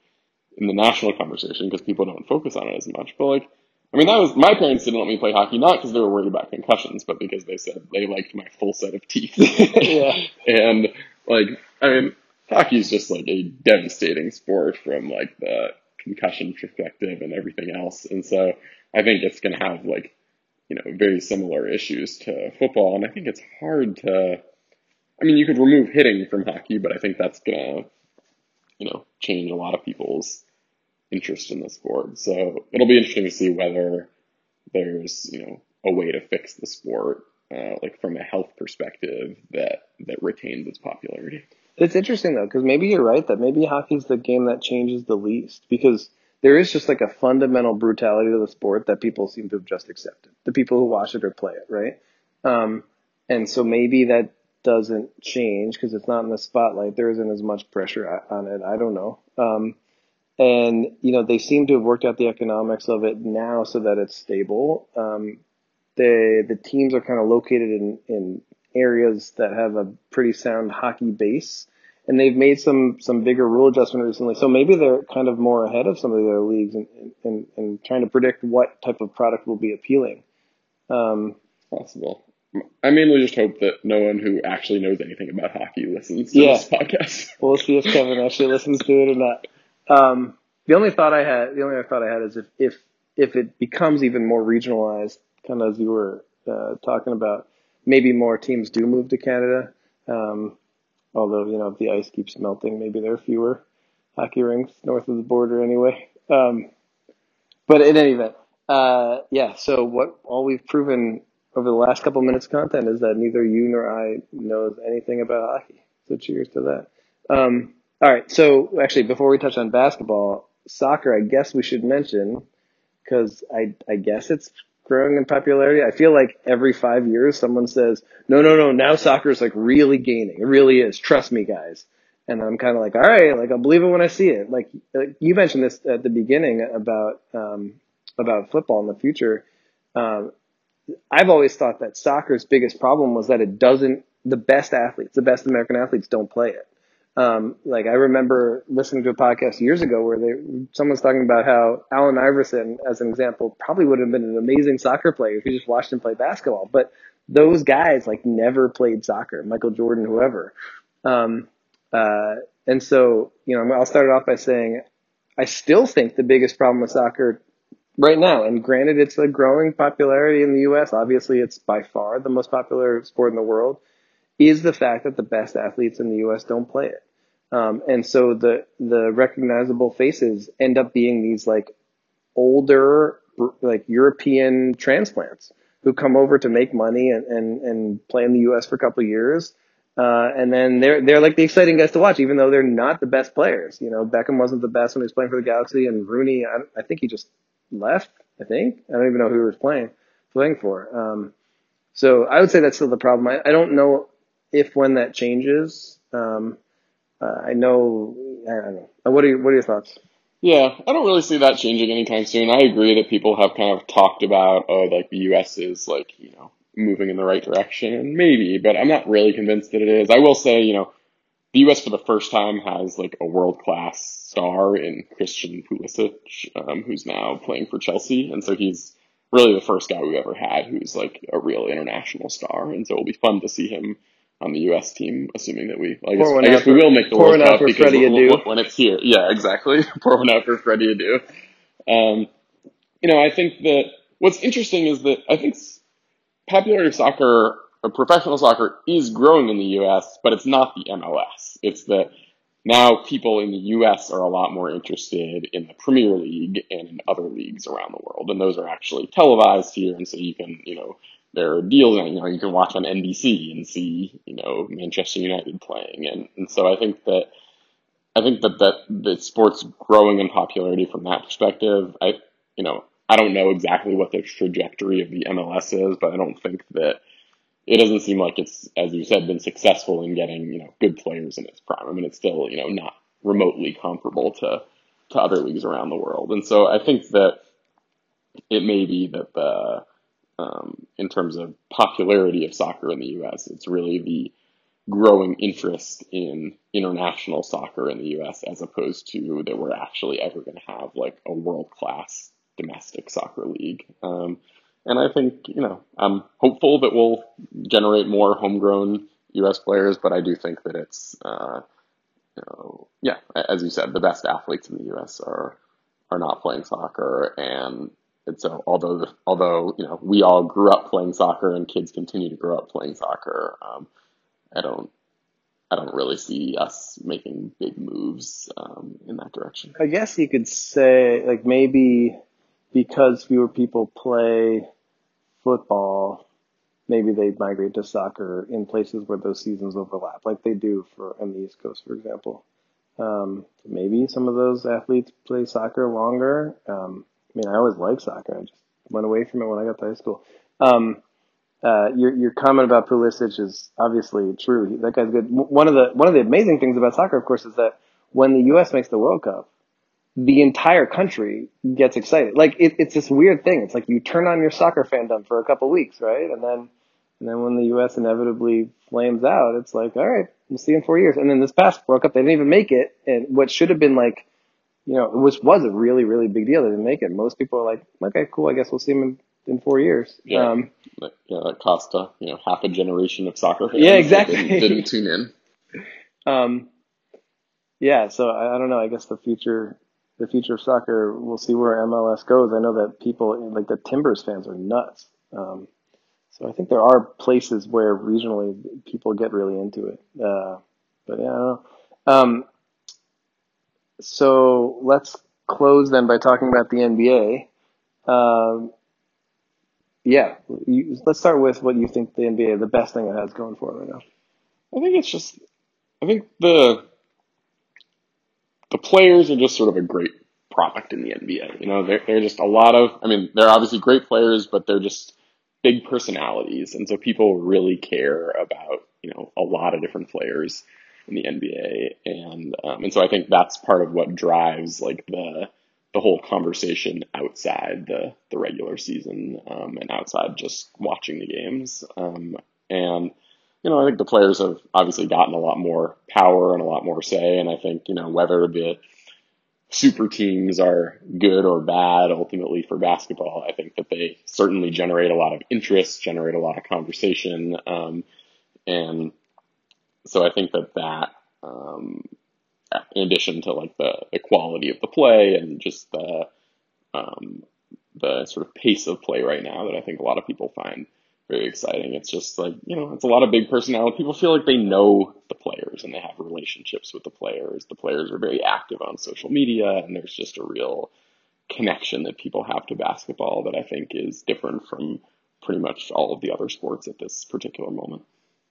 in the national conversation because people don't focus on it as much. But like, I mean, that was my parents didn't let me play hockey not because they were worried about concussions, but because they said they liked my full set of teeth. yeah. [LAUGHS] And like, I mean, hockey is just like a devastating sport from like the concussion perspective and everything else. And so I think it's going to have like, you know, very similar issues to football. And I think it's hard to, I mean, you could remove hitting from hockey, but I think that's going to, you know, change a lot of people's interest in the sport. So it'll be interesting to see whether there's, you know, a way to fix the sport, uh, like from a health perspective that, that retains its popularity. It's interesting though, because maybe you're right that maybe hockey's the game that changes the least because there is just like a fundamental brutality to the sport that people seem to have just accepted. The people who watch it or play it, right? Um, and so maybe that doesn't change because it's not in the spotlight. There isn't as much pressure on it. I don't know. Um, and you know they seem to have worked out the economics of it now so that it's stable. Um, the the teams are kind of located in in areas that have a pretty sound hockey base, and they've made some some bigger rule adjustment recently. So maybe they're kind of more ahead of some of the other leagues and and, and trying to predict what type of product will be appealing. Um, Possible. I mainly just hope that no one who actually knows anything about hockey listens to yeah. this podcast. we'll see if Kevin actually listens to it or not. Um, the only thought I had, the only thought I had is if if if it becomes even more regionalized, kind of as you were uh, talking about, maybe more teams do move to Canada. Um, although you know if the ice keeps melting, maybe there are fewer hockey rinks north of the border anyway. Um, but in any event, uh, yeah. So what all we've proven over the last couple minutes content is that neither you nor I knows anything about hockey. So cheers to that. Um, all right. So actually, before we touch on basketball, soccer, I guess we should mention because I I guess it's growing in popularity. I feel like every five years someone says, no, no, no, now soccer is like really gaining. It really is. Trust me, guys. And I'm kind of like, all right, like I'll believe it when I see it. Like, like you mentioned this at the beginning about um, about football in the future. Um, I've always thought that soccer's biggest problem was that it doesn't, the best athletes, the best American athletes don't play it. Um, like I remember listening to a podcast years ago where they, someone's talking about how Allen Iverson, as an example, probably would have been an amazing soccer player if you just watched him play basketball. But those guys like never played soccer, Michael Jordan, whoever. Um, uh, and so, you know, I'll start it off by saying I still think the biggest problem with soccer right now. And granted, it's a growing popularity in the U.S. Obviously, it's by far the most popular sport in the world. Is the fact that the best athletes in the U.S. don't play it, um, and so the the recognizable faces end up being these like older, like European transplants who come over to make money and and, and play in the U.S. for a couple of years. Uh, and then they're they're like the exciting guys to watch, even though they're not the best players. You know, Beckham wasn't the best when he was playing for the Galaxy, and Rooney, I, I think he just left. I think I don't even know who he was playing playing for. Um, so I would say that's still the problem. I, I don't know if when that changes. Um, uh, I know. I don't know. Uh, what are your, what are your thoughts? Yeah, I don't really see that changing anytime soon. I agree that people have kind of talked about, oh, like the U.S. is like you know moving in the right direction, and maybe, but I'm not really convinced that it is. I will say, you know, the U.S. for the first time has like a world class star in Christian Pulisic, um, who's now playing for Chelsea, and so he's really the first guy we've ever had who's like a real international star, and so it'll be fun to see him on the U.S. team, assuming that we, I guess, I guess we will make the World Cup because when, when it's here, yeah, exactly. [LAUGHS] Pour one out for Freddie Adu. Um, you know, I think that what's interesting is that I think popularity of soccer professional soccer is growing in the U.S., but it's not the MLS. It's that now people in the U.S. are a lot more interested in the Premier League and in other leagues around the world, and those are actually televised here, and so you can, you know, there are deals, you know, you can watch on NBC and see, you know, Manchester United playing, and and so I think that. I think that, that the sport's growing in popularity from that perspective. I, you know, I don't know exactly what the trajectory of the MLS is, but I don't think that it doesn't seem like it's, as you said, been successful in getting, you know, good players in its prime. I mean, it's still, you know, not remotely comparable to, to other leagues around the world. And so I think that it may be that the, um, in terms of popularity of soccer in the U.S., it's really the growing interest in international soccer in the U.S. as opposed to that we're actually ever going to have like a world class domestic soccer league. Um, and I think, you know, I'm hopeful that we'll generate more homegrown U.S. players, but I do think that it's, uh, you know, yeah, as you said, the best athletes in the U.S. are are not playing soccer, and and so although although you know we all grew up playing soccer and kids continue to grow up playing soccer, um, I don't I don't really see us making big moves um, in that direction. I guess you could say like maybe because fewer people play football, maybe they migrate to soccer in places where those seasons overlap, like they do for on the East Coast, for example. Um, maybe some of those athletes play soccer longer. Um, I mean, I always liked soccer. I just went away from it when I got to high school. Um, uh, your your comment about Pulisic is obviously true. That guy's good. One of the one of the amazing things about soccer, of course, is that when the U.S. makes the World Cup, the entire country gets excited. Like it, it's this weird thing. It's like you turn on your soccer fandom for a couple weeks, right? And then and then when the U.S. inevitably flames out, it's like, all right, we'll see in four years. And then this past World Cup, they didn't even make it. And what should have been like, you know, which was a really, really big deal. They didn't make it. Most people are like, okay, cool. I guess we'll see them in, in four years. Yeah. Um, yeah, that cost uh, you know half a generation of soccer fans. Yeah, exactly. Didn't, didn't, tune in. [LAUGHS] Um, yeah, so I, I don't know. I guess the future, the future of soccer, we'll see where MLS goes. I know that people like the Timbers fans are nuts. Um, so I think there are places where regionally people get really into it. Uh, but yeah, I don't know. Um, so let's close then by talking about the NBA. Um, yeah, you, let's start with what you think the NBA, the best thing it has going for it right now. I think it's just, I think the the players are just sort of a great product in the NBA. You know, they're they're just a lot of. I mean, they're obviously great players, but they're just big personalities, and so people really care about you know a lot of different players in the NBA, and um, and so I think that's part of what drives like the the whole conversation outside the the regular season um, and outside just watching the games, um, and you know I think the players have obviously gotten a lot more power and a lot more say, and I think you know whether the super teams are good or bad ultimately for basketball. I think that they certainly generate a lot of interest, generate a lot of conversation, um, and so I think that that, um, in addition to like the, the quality of the play and just the um, the sort of pace of play right now that I think a lot of people find very exciting. It's just like, you know, it's a lot of big personality. People feel like they know the players and they have relationships with the players. The players are very active on social media and there's just a real connection that people have to basketball that I think is different from pretty much all of the other sports at this particular moment.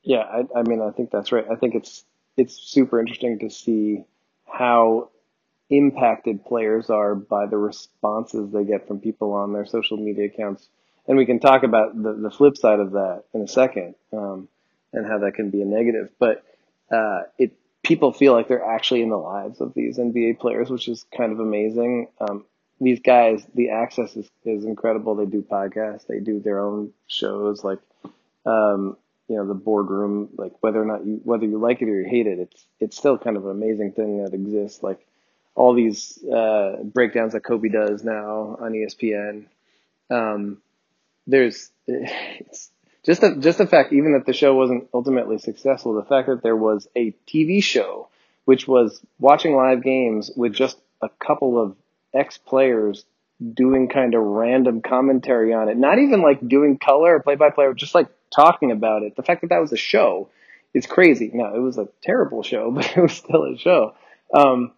Yeah, I, I mean, I think that's right. I think it's it's super interesting to see how impacted players are by the responses they get from people on their social media accounts and we can talk about the, the flip side of that in a second, um, and how that can be a negative. But uh, it people feel like they're actually in the lives of these NBA players, which is kind of amazing. Um, these guys, the access is, is incredible. They do podcasts, they do their own shows, like um, you know the boardroom. Like whether or not you whether you like it or you hate it, it's it's still kind of an amazing thing that exists. Like all these uh, breakdowns that Kobe does now on ESPN. Um, there's [LAUGHS] it's just the, just the fact even that the show wasn't ultimately successful, the fact that there was a TV show which was watching live games with just a couple of ex players doing kind of random commentary on it, not even like doing color or play by play, just like talking about it. The fact that that was a show is crazy. No, it was a terrible show, [LAUGHS] but it was still a show. Um,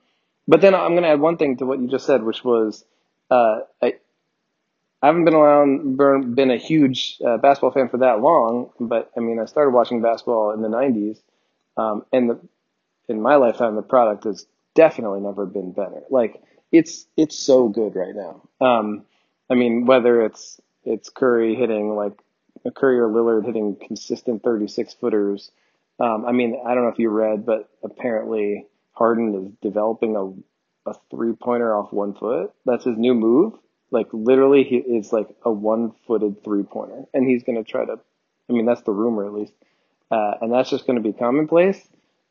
but then I'm going to add one thing to what you just said, which was uh, I, I haven't been around, been a huge uh, basketball fan for that long, but I mean, I started watching basketball in the '90s, um, and the, in my lifetime, the product has definitely never been better. Like it's it's so good right now. Um, I mean, whether it's it's Curry hitting like a Curry or Lillard hitting consistent 36 footers. Um, I mean, I don't know if you read, but apparently Harden is developing a a three pointer off one foot. That's his new move like literally, he is like a one-footed three-pointer, and he's gonna try to. I mean, that's the rumor at least, uh, and that's just gonna be commonplace.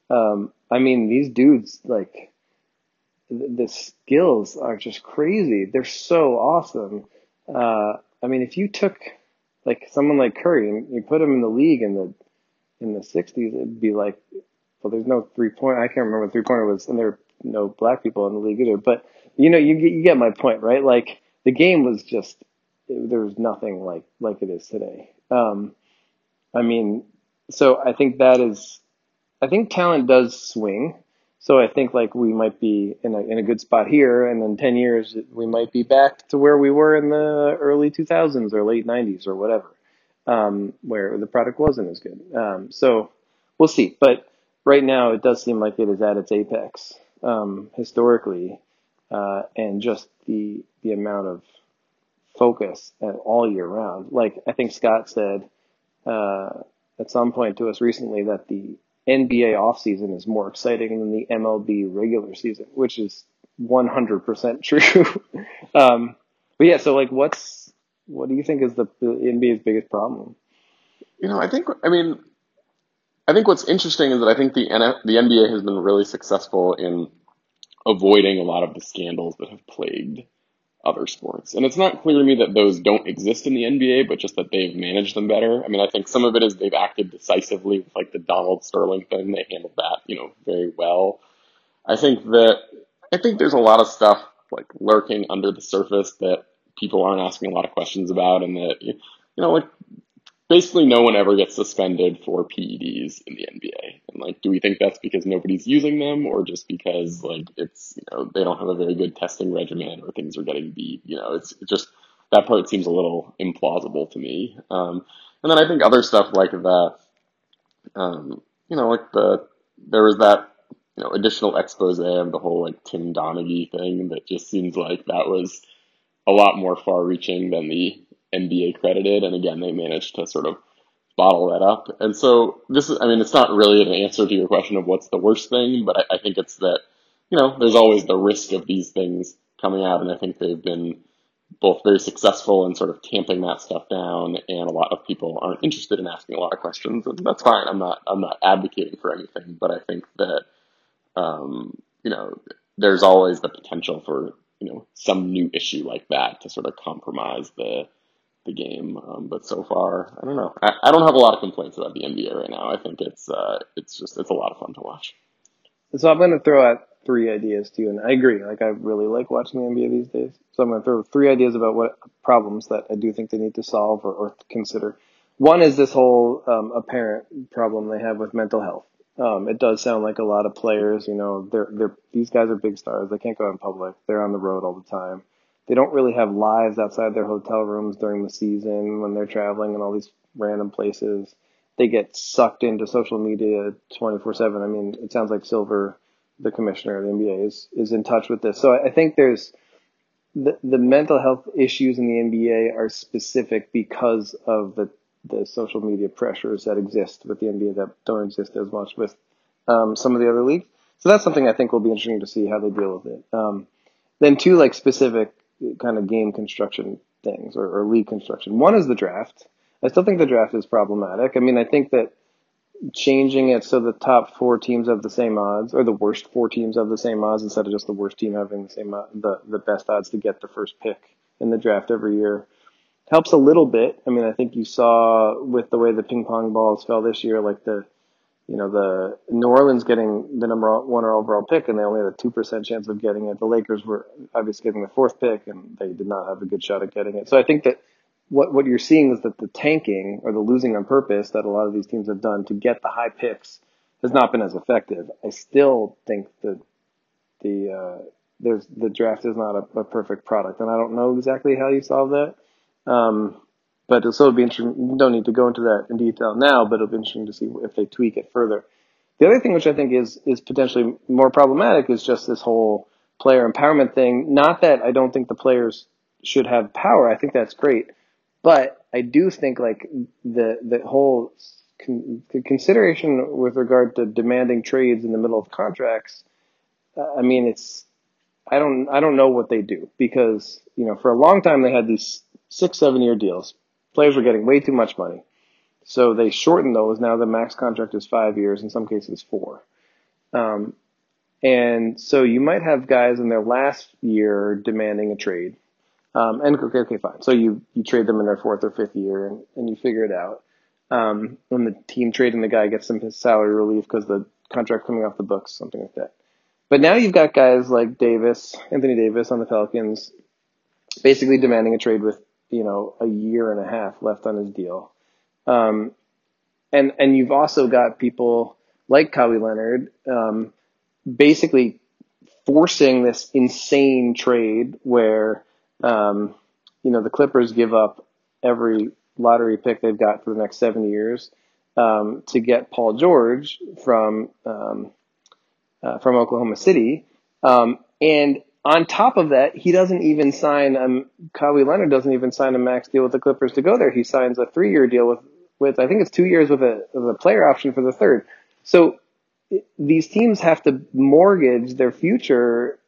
Um, I mean, these dudes like the skills are just crazy. They're so awesome. Uh, I mean, if you took like someone like Curry and you put him in the league in the in the '60s, it'd be like, well, there's no three point. I can't remember what three pointer was, and there are no black people in the league either. But you know, you get you get my point, right? Like the game was just there was nothing like like it is today. Um, I mean, so I think that is, I think talent does swing. So I think like we might be in a in a good spot here, and in ten years we might be back to where we were in the early 2000s or late 90s or whatever, um, where the product wasn't as good. Um, so we'll see. But right now it does seem like it is at its apex um, historically, uh, and just the the amount of focus all year round. Like I think Scott said, uh, at some point to us recently that the NBA offseason is more exciting than the MLB regular season, which is 100% [LAUGHS] true. um, but yeah, so like, what's what do you think is the, NBA's biggest problem? You know, I think I mean, I think what's interesting is that I think the the NBA has been really successful in avoiding a lot of the scandals that have plagued other sports. And it's not clear to me that those don't exist in the NBA, but just that they've managed them better. I mean, I think some of it is they've acted decisively with like the Donald Sterling thing. They handled that, you know, very well. I think that, I think there's a lot of stuff like lurking under the surface that people aren't asking a lot of questions about and that, you know, like basically no one ever gets suspended for PEDs in the NBA. And like, do we think that's because nobody's using them or just because like it's, you know, they don't have a very good testing regimen or things are getting beat? You know, it's just, that part seems a little implausible to me. Um, and then I think other stuff like the, um, you know, like the, there was that, you know, additional expose of the whole like Tim Donaghy thing that just seems like that was a lot more far reaching than the NBA credited, and again, they managed to sort of bottle that up. And so this is, I mean, it's not really an answer to your question of what's the worst thing, but I, I think it's that, you know, there's always the risk of these things coming out, and I think they've been both very successful in sort of tamping that stuff down, and a lot of people aren't interested in asking a lot of questions, and that's fine. I'm not, I'm not advocating for anything, but I think that, um, you know, there's always the potential for, you know, some new issue like that to sort of compromise the, the game. Um, but so far, I don't know. I, I don't have a lot of complaints about the NBA right now. I think it's uh, it's just it's a lot of fun to watch. So I'm going to throw out three ideas to you, and I agree. Like I really like watching the NBA these days. So I'm going to throw three ideas about what problems that I do think they need to solve or, or consider. One is this whole um, apparent problem they have with mental health. Um, it does sound like a lot of players, you know, they're they're these guys are big stars. They can't go out in public. They're on the road all the time they don't really have lives outside their hotel rooms during the season when they're traveling in all these random places. They get sucked into social media 24 7. I mean, it sounds like Silver, the commissioner of the NBA, is, is in touch with this. So I think there's the, the mental health issues in the NBA are specific because of the, the social media pressures that exist with the NBA that don't exist as much with um, some of the other leagues. So that's something I think will be interesting to see how they deal with it. Um, then two like specific kind of game construction things or, or league construction. One is the draft. I still think the draft is problematic. I mean, I think that changing it so the top four teams have the same odds, or the worst four teams have the same odds, instead of just the worst team having the same uh, the the best odds to get the first pick in the draft every year, helps a little bit. I mean, I think you saw with the way the ping pong balls fell this year, like the you know, the New Orleans getting the number one overall pick, and they only had a two percent chance of getting it. The Lakers were obviously getting the fourth pick, and they did not have a good shot at getting it. So I think that what what you're seeing is that the tanking or the losing on purpose that a lot of these teams have done to get the high picks has not been as effective. I still think that the uh, there's the draft is not a, a perfect product, and I don't know exactly how you solve that. Um, but it'll still be interesting. Don't need to go into that in detail now, but it'll be interesting to see if they tweak it further. The other thing which I think is is potentially more problematic is just this whole player empowerment thing. Not that I don't think the players should have power. I think that's great, but I do think like the the whole con- consideration with regard to demanding trades in the middle of contracts. Uh, I mean, it's I don't I don't know what they do because you know for a long time they had these six seven year deals players were getting way too much money. So they shortened those. Now the max contract is five years, in some cases four. Um, and so you might have guys in their last year demanding a trade. Um, and okay, okay, fine. So you, you trade them in their fourth or fifth year and, and you figure it out. Um, when the team trading the guy gets some salary relief because the contract coming off the books, something like that. But now you've got guys like Davis, Anthony Davis on the Pelicans, basically demanding a trade with you know, a year and a half left on his deal. Um, and, and you've also got people like Kawhi Leonard, um, basically forcing this insane trade where, um, you know, the Clippers give up every lottery pick they've got for the next seven years, um, to get Paul George from, um, uh, from Oklahoma City. Um, and on top of that, he doesn't even sign. Um, Kawhi Leonard doesn't even sign a max deal with the Clippers to go there. He signs a three-year deal with with I think it's two years with a with a player option for the third. So these teams have to mortgage their future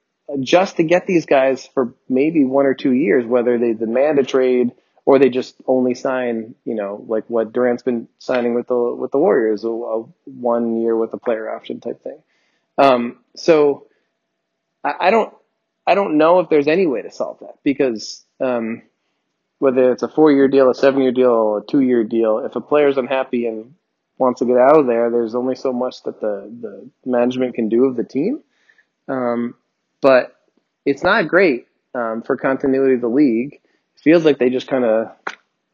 just to get these guys for maybe one or two years, whether they demand a trade or they just only sign, you know, like what Durant's been signing with the with the Warriors, a, a one year with a player option type thing. Um, so I, I, don't I don't know if there's any way to solve that because um, whether it's a four year deal, a seven year deal, a two year deal, if a player's unhappy and wants to get out of there, there's only so much that the the management can do of the team. Um, but it's not great um, for continuity of the league It feels like they just kind of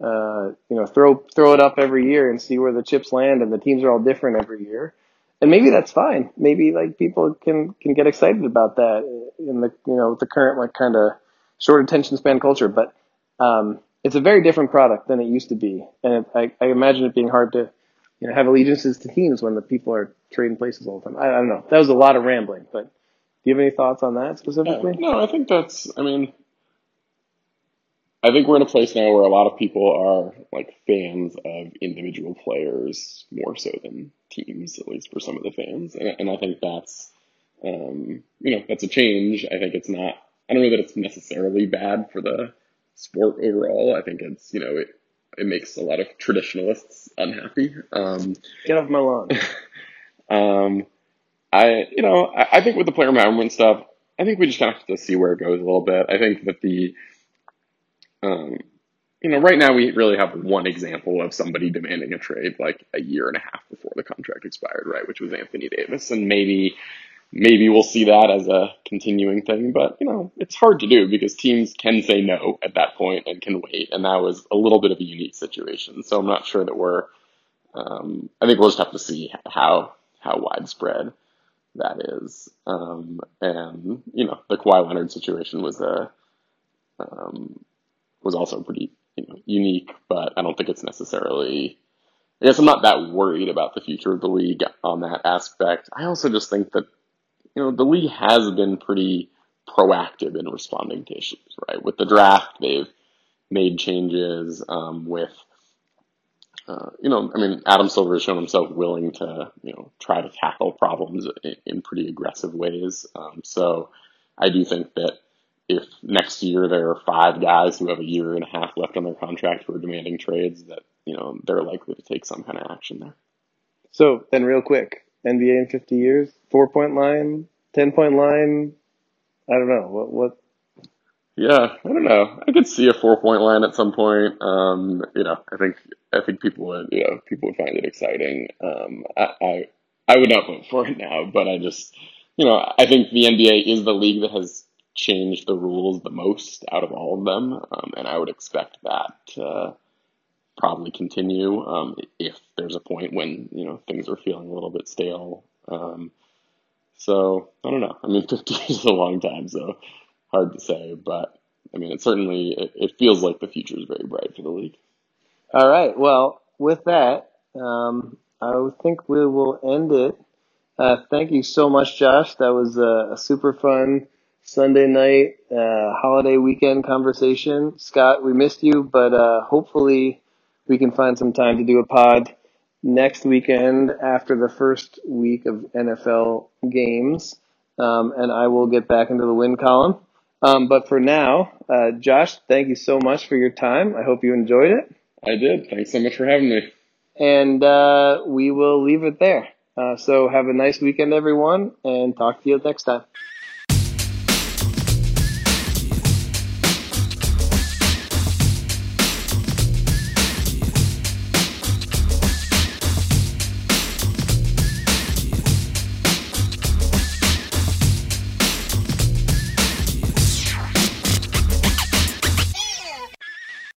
uh, you know throw throw it up every year and see where the chips land, and the teams are all different every year. And maybe that's fine. Maybe like people can can get excited about that in the you know the current like kind of short attention span culture. But um, it's a very different product than it used to be, and it, I, I imagine it being hard to you know have allegiances to teams when the people are trading places all the time. I, I don't know. That was a lot of rambling, but do you have any thoughts on that specifically? No, I think that's. I mean, I think we're in a place now where a lot of people are like fans of individual players more so than teams, at least for some of the fans, and, and I think that's um, you know that's a change. I think it's not. I don't know that it's necessarily bad for the sport overall. I think it's you know it it makes a lot of traditionalists unhappy. Um, Get off my lawn. [LAUGHS] um, I you know I, I think with the player empowerment stuff, I think we just kind of have to see where it goes a little bit. I think that the um, you know, right now we really have one example of somebody demanding a trade like a year and a half before the contract expired, right? Which was Anthony Davis, and maybe maybe we'll see that as a continuing thing. But you know, it's hard to do because teams can say no at that point and can wait, and that was a little bit of a unique situation. So I'm not sure that we're. Um, I think we'll just have to see how how widespread that is. Um, and you know, the Kawhi Leonard situation was a um, was also pretty you know, unique, but I don't think it's necessarily. I guess I'm not that worried about the future of the league on that aspect. I also just think that you know the league has been pretty proactive in responding to issues. Right with the draft, they've made changes um, with. Uh, you know, I mean, Adam Silver has shown himself willing to, you know, try to tackle problems in, in pretty aggressive ways. Um, so I do think that if next year there are five guys who have a year and a half left on their contract who are demanding trades, that you know they're likely to take some kind of action there. So then, real quick, NBA in 50 years, four point line, ten point line. I don't know what what. Yeah, I don't know. I could see a four point line at some point. Um, you know, I think I think people would you know people would find it exciting. Um, I, I I would not vote for it now, but I just you know I think the NBA is the league that has changed the rules the most out of all of them, um, and I would expect that to probably continue um, if there's a point when you know things are feeling a little bit stale. Um, so I don't know. I mean, [LAUGHS] 50 is a long time, so hard to say, but I mean, it certainly it, it feels like the future is very bright for the league. All right. Well, with that, um, I think we will end it. Uh, thank you so much, Josh. That was a, a super fun Sunday night, uh, holiday weekend conversation. Scott, we missed you, but uh, hopefully we can find some time to do a pod next weekend after the first week of NFL games. Um, and I will get back into the win column. Um, but for now, uh, Josh, thank you so much for your time. I hope you enjoyed it. I did. Thanks so much for having me. And uh, we will leave it there. Uh, so have a nice weekend, everyone, and talk to you next time.